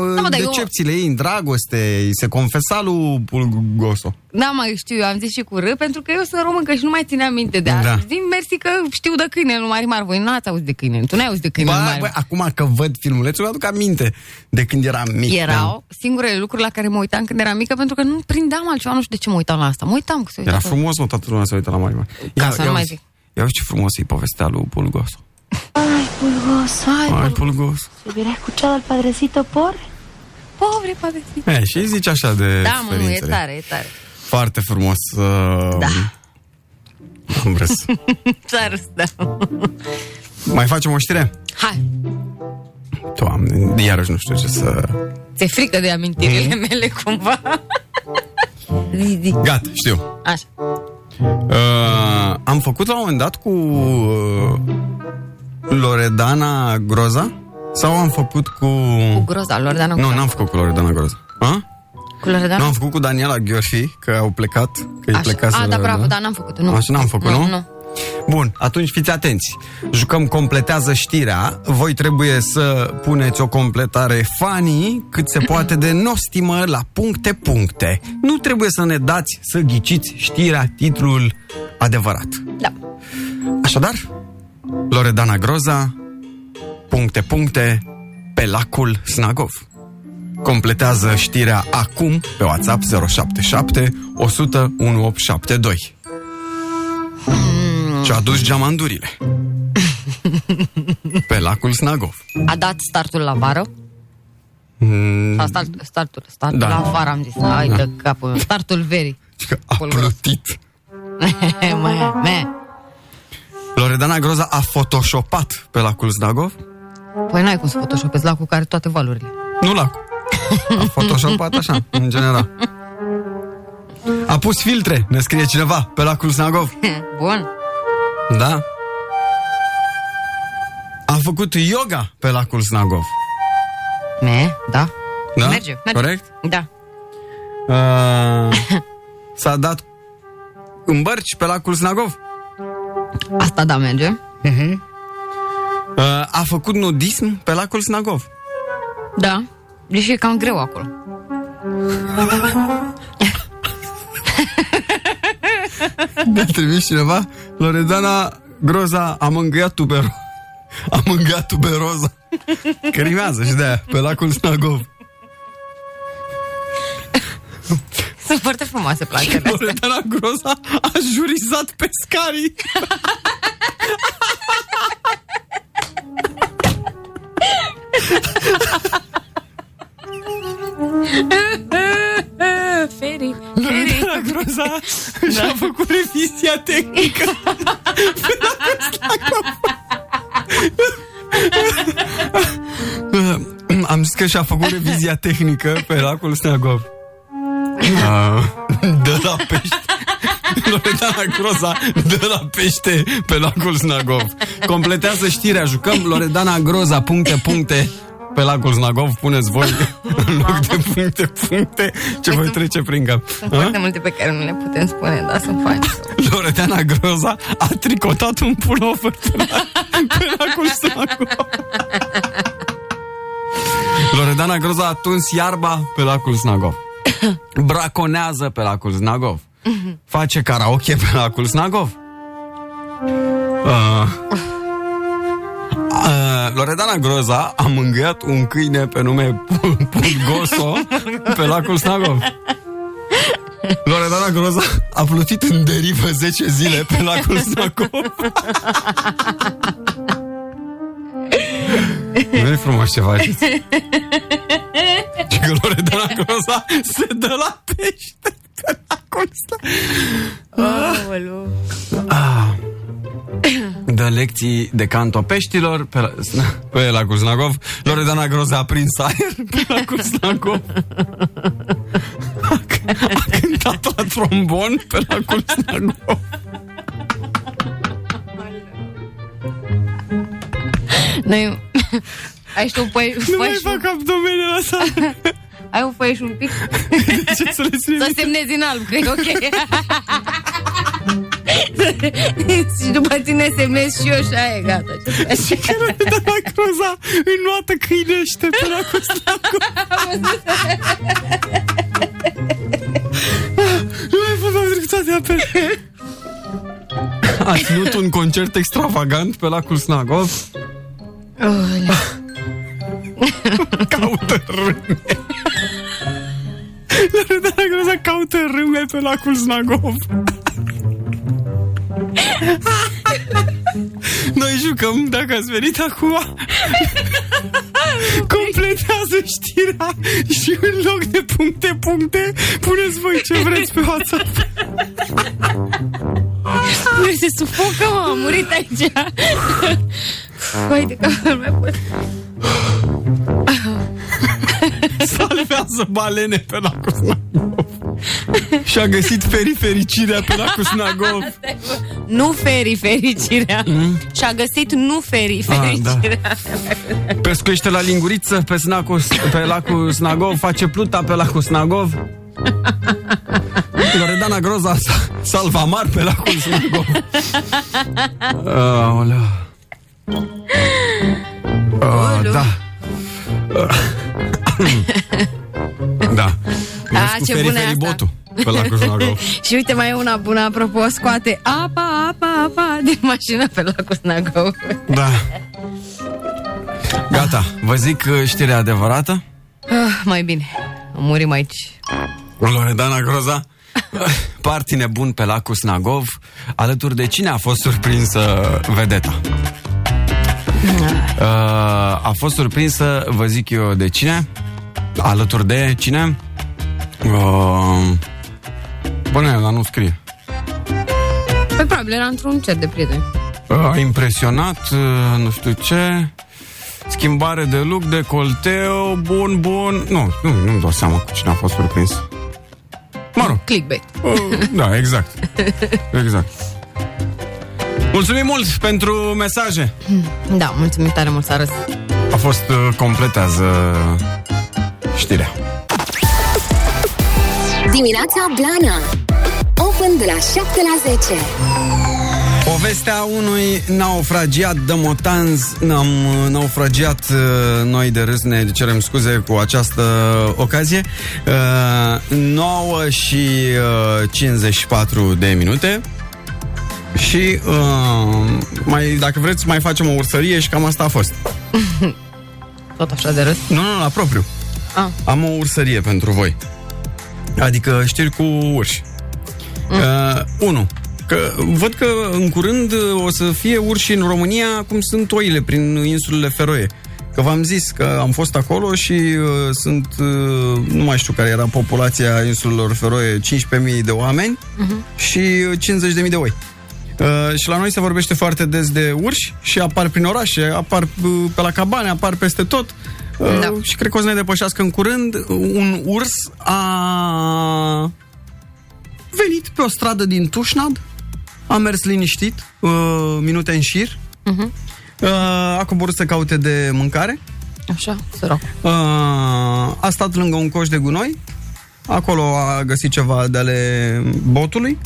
uh, Da, mă, dar eu- decepțiile ei în dragoste, îi se confesa lui Pulgoso. Da, mai știu, eu am zis și cu R, pentru că eu sunt româncă și nu mai țineam minte de asta. Da. Zim mersi că știu de câine lui Marimar. Voi n-ați auzit de câine. Tu n-ai auzit de câine lui Bă, Marimar. bă, acum că văd filmulețul, îmi aduc aminte de când eram mic. da. Erau singurele lucruri la care mă uitam când eram mică, pentru că nu prindeam altceva, nu știu de ce mă uitam la asta. Mă uitam că se uita Era tot. frumos, mă, toată lumea se uită la Marimar. Ca să nu mai uzi- zic. Ia uzi ce frumos îi povestea lui Pulgoso. Ay, Pulgoso. Ai, Pulgoso. Si hubiera escuchado al padrecito pobre. Pobre padrecito. E, și îi zice așa de Da, mă, nu, e suferințele. tare, e tare. Foarte frumos. Uh, Da. Am râs. S-a râs, da. Mai facem o știre? Hai, Doamne, iarăși nu știu ce să... ți-e frică de amintirile Mhm. mele, cumva? zi, zi. Gata, știu. Așa. Uh, am făcut la un moment dat cu uh, Loredana Groza? Sau am făcut cu... Cu groza, Loredana Nu, Groza. n-am făcut cu Loredana Groza. A? Cu Loredana? Nu, am făcut cu Daniela Gheorfi, că au plecat, că îi Așa. plecase A, da, Loredana. bravo, da, n-am făcut nu. Așa n-am făcut, nu? Nu, nu. Bun, atunci fiți atenți. Jucăm completează știrea. Voi trebuie să puneți o completare funny cât se poate de nostimă la puncte-puncte. Nu trebuie să ne dați să ghiciți știrea, titlul adevărat. Da. Așadar, Loredana Groza, puncte-puncte, pe lacul Snagov. Completează știrea acum pe WhatsApp 077 100 1872. Și-a adus geamandurile. Pe lacul Snagov. A dat startul la vară? Mm, Sau start, startul, startul Da. la vară, am zis. Hai de capul meu. Startul verii. a plutit. Mă, mă. Loredana Groza a photoshopat pe lacul Snagov? Păi n-ai cum să photoshopezi lacul care toate valurile. Nu lacul. A photoshopat așa, în general. A pus filtre, ne scrie cineva, pe lacul Snagov. Bun. Da? A făcut yoga pe lacul Snagov. Me, da. Da? Merge, merge. Corect? Da. Uh, s-a dat în bărci pe lacul Snagov. Asta da, merge. Uh-huh. Uh, a făcut nudism pe lacul Snagov. Da. Deși e cam greu acolo. Mi-a trimis cineva Loredana Groza a mângâiat tubero A mângâiat tuberoza Că rimează și de-aia Pe lacul Snagov Sunt foarte frumoase plantele astea. Loredana Groza a jurizat pescarii. Feri, Loredana Groza și-a făcut revizia tehnică. Pe lacul Snagov Am zis că și-a făcut revizia tehnică Pe lacul Snagov Ah, De la pește Loredana Groza de la pește pe lacul Snagov Completează știrea Jucăm Loredana Groza puncte puncte pe lacul Snagov puneți voi în loc de puncte, puncte ce voi trece prin cap. Sunt foarte multe pe care nu le putem spune, dar sunt faine. Loredana Groza a tricotat un pulover pe, la, pe lacul Snagov. Loredana Groza a tuns iarba pe lacul Snagov. Braconează pe lacul Snagov. Face karaoke pe lacul Snagov. Uh, uh, Loredana Groza a mângâiat un câine pe nume Pulgoso pe lacul Snagov. Loredana Groza a plutit în derivă 10 zile pe lacul Snagov. Nu e frumos ce faceți. Și că Loredana Groza se dă la pește pe lacul Aoleu. Ah. Dă lecții de canto peștilor pe, la, pe lacul Snagov. Loredana Groza a prins aer pe lacul Snagov. A, a cântat la trombon pe lacul Snagov. Noi... Ai și tu păi, Nu mai fac abdomenele asta. Ai un făieș un pic? De ce să le Să semnezi în alb, cred, ok. și după tine semnezi și eu și aia e gata. Și că Loredana Groza înnoată câinește pe lacul Snagov. Nu mai pot am trecut toate apele. A ținut un concert extravagant pe lacul Snagov. Caută râme. Groza caută râme pe lacul Snagov. Noi jucăm, dacă ați venit acum Completează știrea Și în loc de puncte, puncte Puneți voi ce vreți pe WhatsApp Nu se sufocă, mă, am murit aici. Păi, de că nu mai pot. Salvează balene pe lacul Snagov Și-a găsit ferifericirea pe lacul Snagov Nu feri fericirea. Și-a găsit nu feri Ah, da. fericirea. Pescuiește la linguriță pe, snacul, pe lacul Snagov Face pluta pe lacul Snagov Loredana Groza sa- salva mar pe lacul Snagov Aoleu. Uh, da. Da. A, ce bună e asta. Feribotul pe lacul Snagov Și uite, mai e una bună, apropo, scoate apa, apa, apa din mașină pe lacul Snagov. Da Gata, vă zic uh, știrea adevărată Ah, mai bine, murim aici. Loredana Groza Parti nebun pe lacul Snagov Alături de cine a fost surprinsă vedeta? Uh, a fost surprinsă, vă zic eu, de cine? Alături de cine? Uh, Bune, dar nu scrie Păi probabil era într-un cer de prieteni. uh, A impresionat, uh, nu știu ce Schimbare de look, decolteu, bun, bun Nu, nu, nu-mi dau seama cu cine a fost surprins Mă rog Clickbait. Uh, Da, exact. Exact. Mulțumim mult pentru mesaje. Da, mulțumim tare mult, s-a râs. Pa! A fost uh, completează știrea. Dimineața Blana. Open de la 7 la 10 Povestea unui naufragiat de motanz Am uh, naufragiat uh, noi de râs Ne cerem scuze cu această ocazie. Uh, 9 și uh, 54 de minute. Și uh, mai, dacă vreți mai facem o ursărie și cam asta a fost. Tot așa de râs? Nu, nu, la propriu. Ah. Am o ursărie pentru voi Adică știri cu urși mm. uh, Unu Că văd că în curând o să fie urși în România cum sunt oile prin insulele Feroe. Că v-am zis că am fost acolo și uh, sunt, uh, nu mai știu care era populația insulelor Feroe, 15.000 de oameni Mhm. și uh, 50.000 de oi. Uh, și la noi se vorbește foarte des de urși și apar prin orașe, apar uh, pe la cabane, apar peste tot. Uh, Da. Și cred că o să ne depășească în curând. Un urs a venit pe o stradă din Tușnad, a mers liniștit, uh, minute în șir, Mhm. uh, a coborât să caute de mâncare, Așa, sărac. uh, a stat lângă un coș de gunoi, acolo a găsit ceva de ale botului,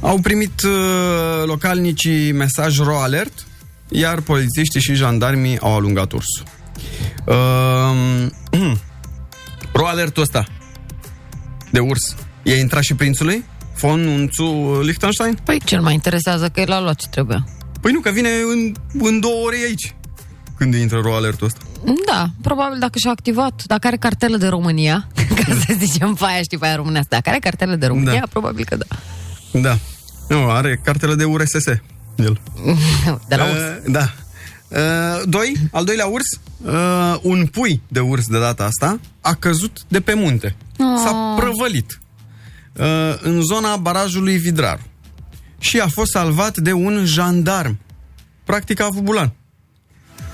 au primit uh, localnicii mesaj ro alert, iar polițiștii și jandarmii au alungat ursul. Uh, ro alertul ăsta de urs, e intrat și prințului? Von Unțu Liechtenstein? Păi ce mai interesează că el a luat ce trebuie. Păi nu, că vine în, în două ore aici. Când intră ro alertul ăsta. Da, probabil dacă și-a activat, dacă are cartelă de România, ca să zicem pe aia, știi, pe aia românească, dacă are cartelă de România, Da. probabil că da. Da. Nu, are cartele de URSS. El. De la Uh, urs. Da. Uh, doi, al doilea urs, uh, un pui de urs de data asta a căzut de pe munte. S-a prăvălit uh, în zona barajului Vidraru și a fost salvat de un jandarm. Practic a avut bulan.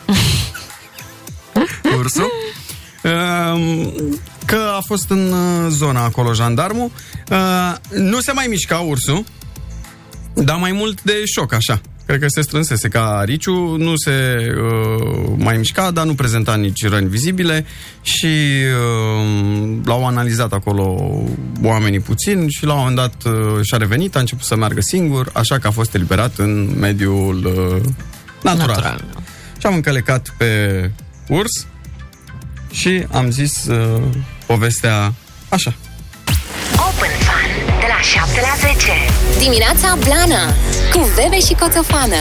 Ursul. Uh, că a fost în uh, zona acolo jandarmul. Uh, nu se mai mișca ursul, dar mai mult de șoc, așa. Cred că se strânsese ca riciu, nu se uh, mai mișca, dar nu prezenta nici răni vizibile și uh, l-au analizat acolo oamenii puțin și la un moment dat uh, și-a revenit, a început să meargă singur, așa că a fost eliberat în mediul uh, natural. Natural. Și am încălecat pe urs și am zis uh, povestea așa. 7 la 10 Dimineața Blana Cu Bebe și Coțofană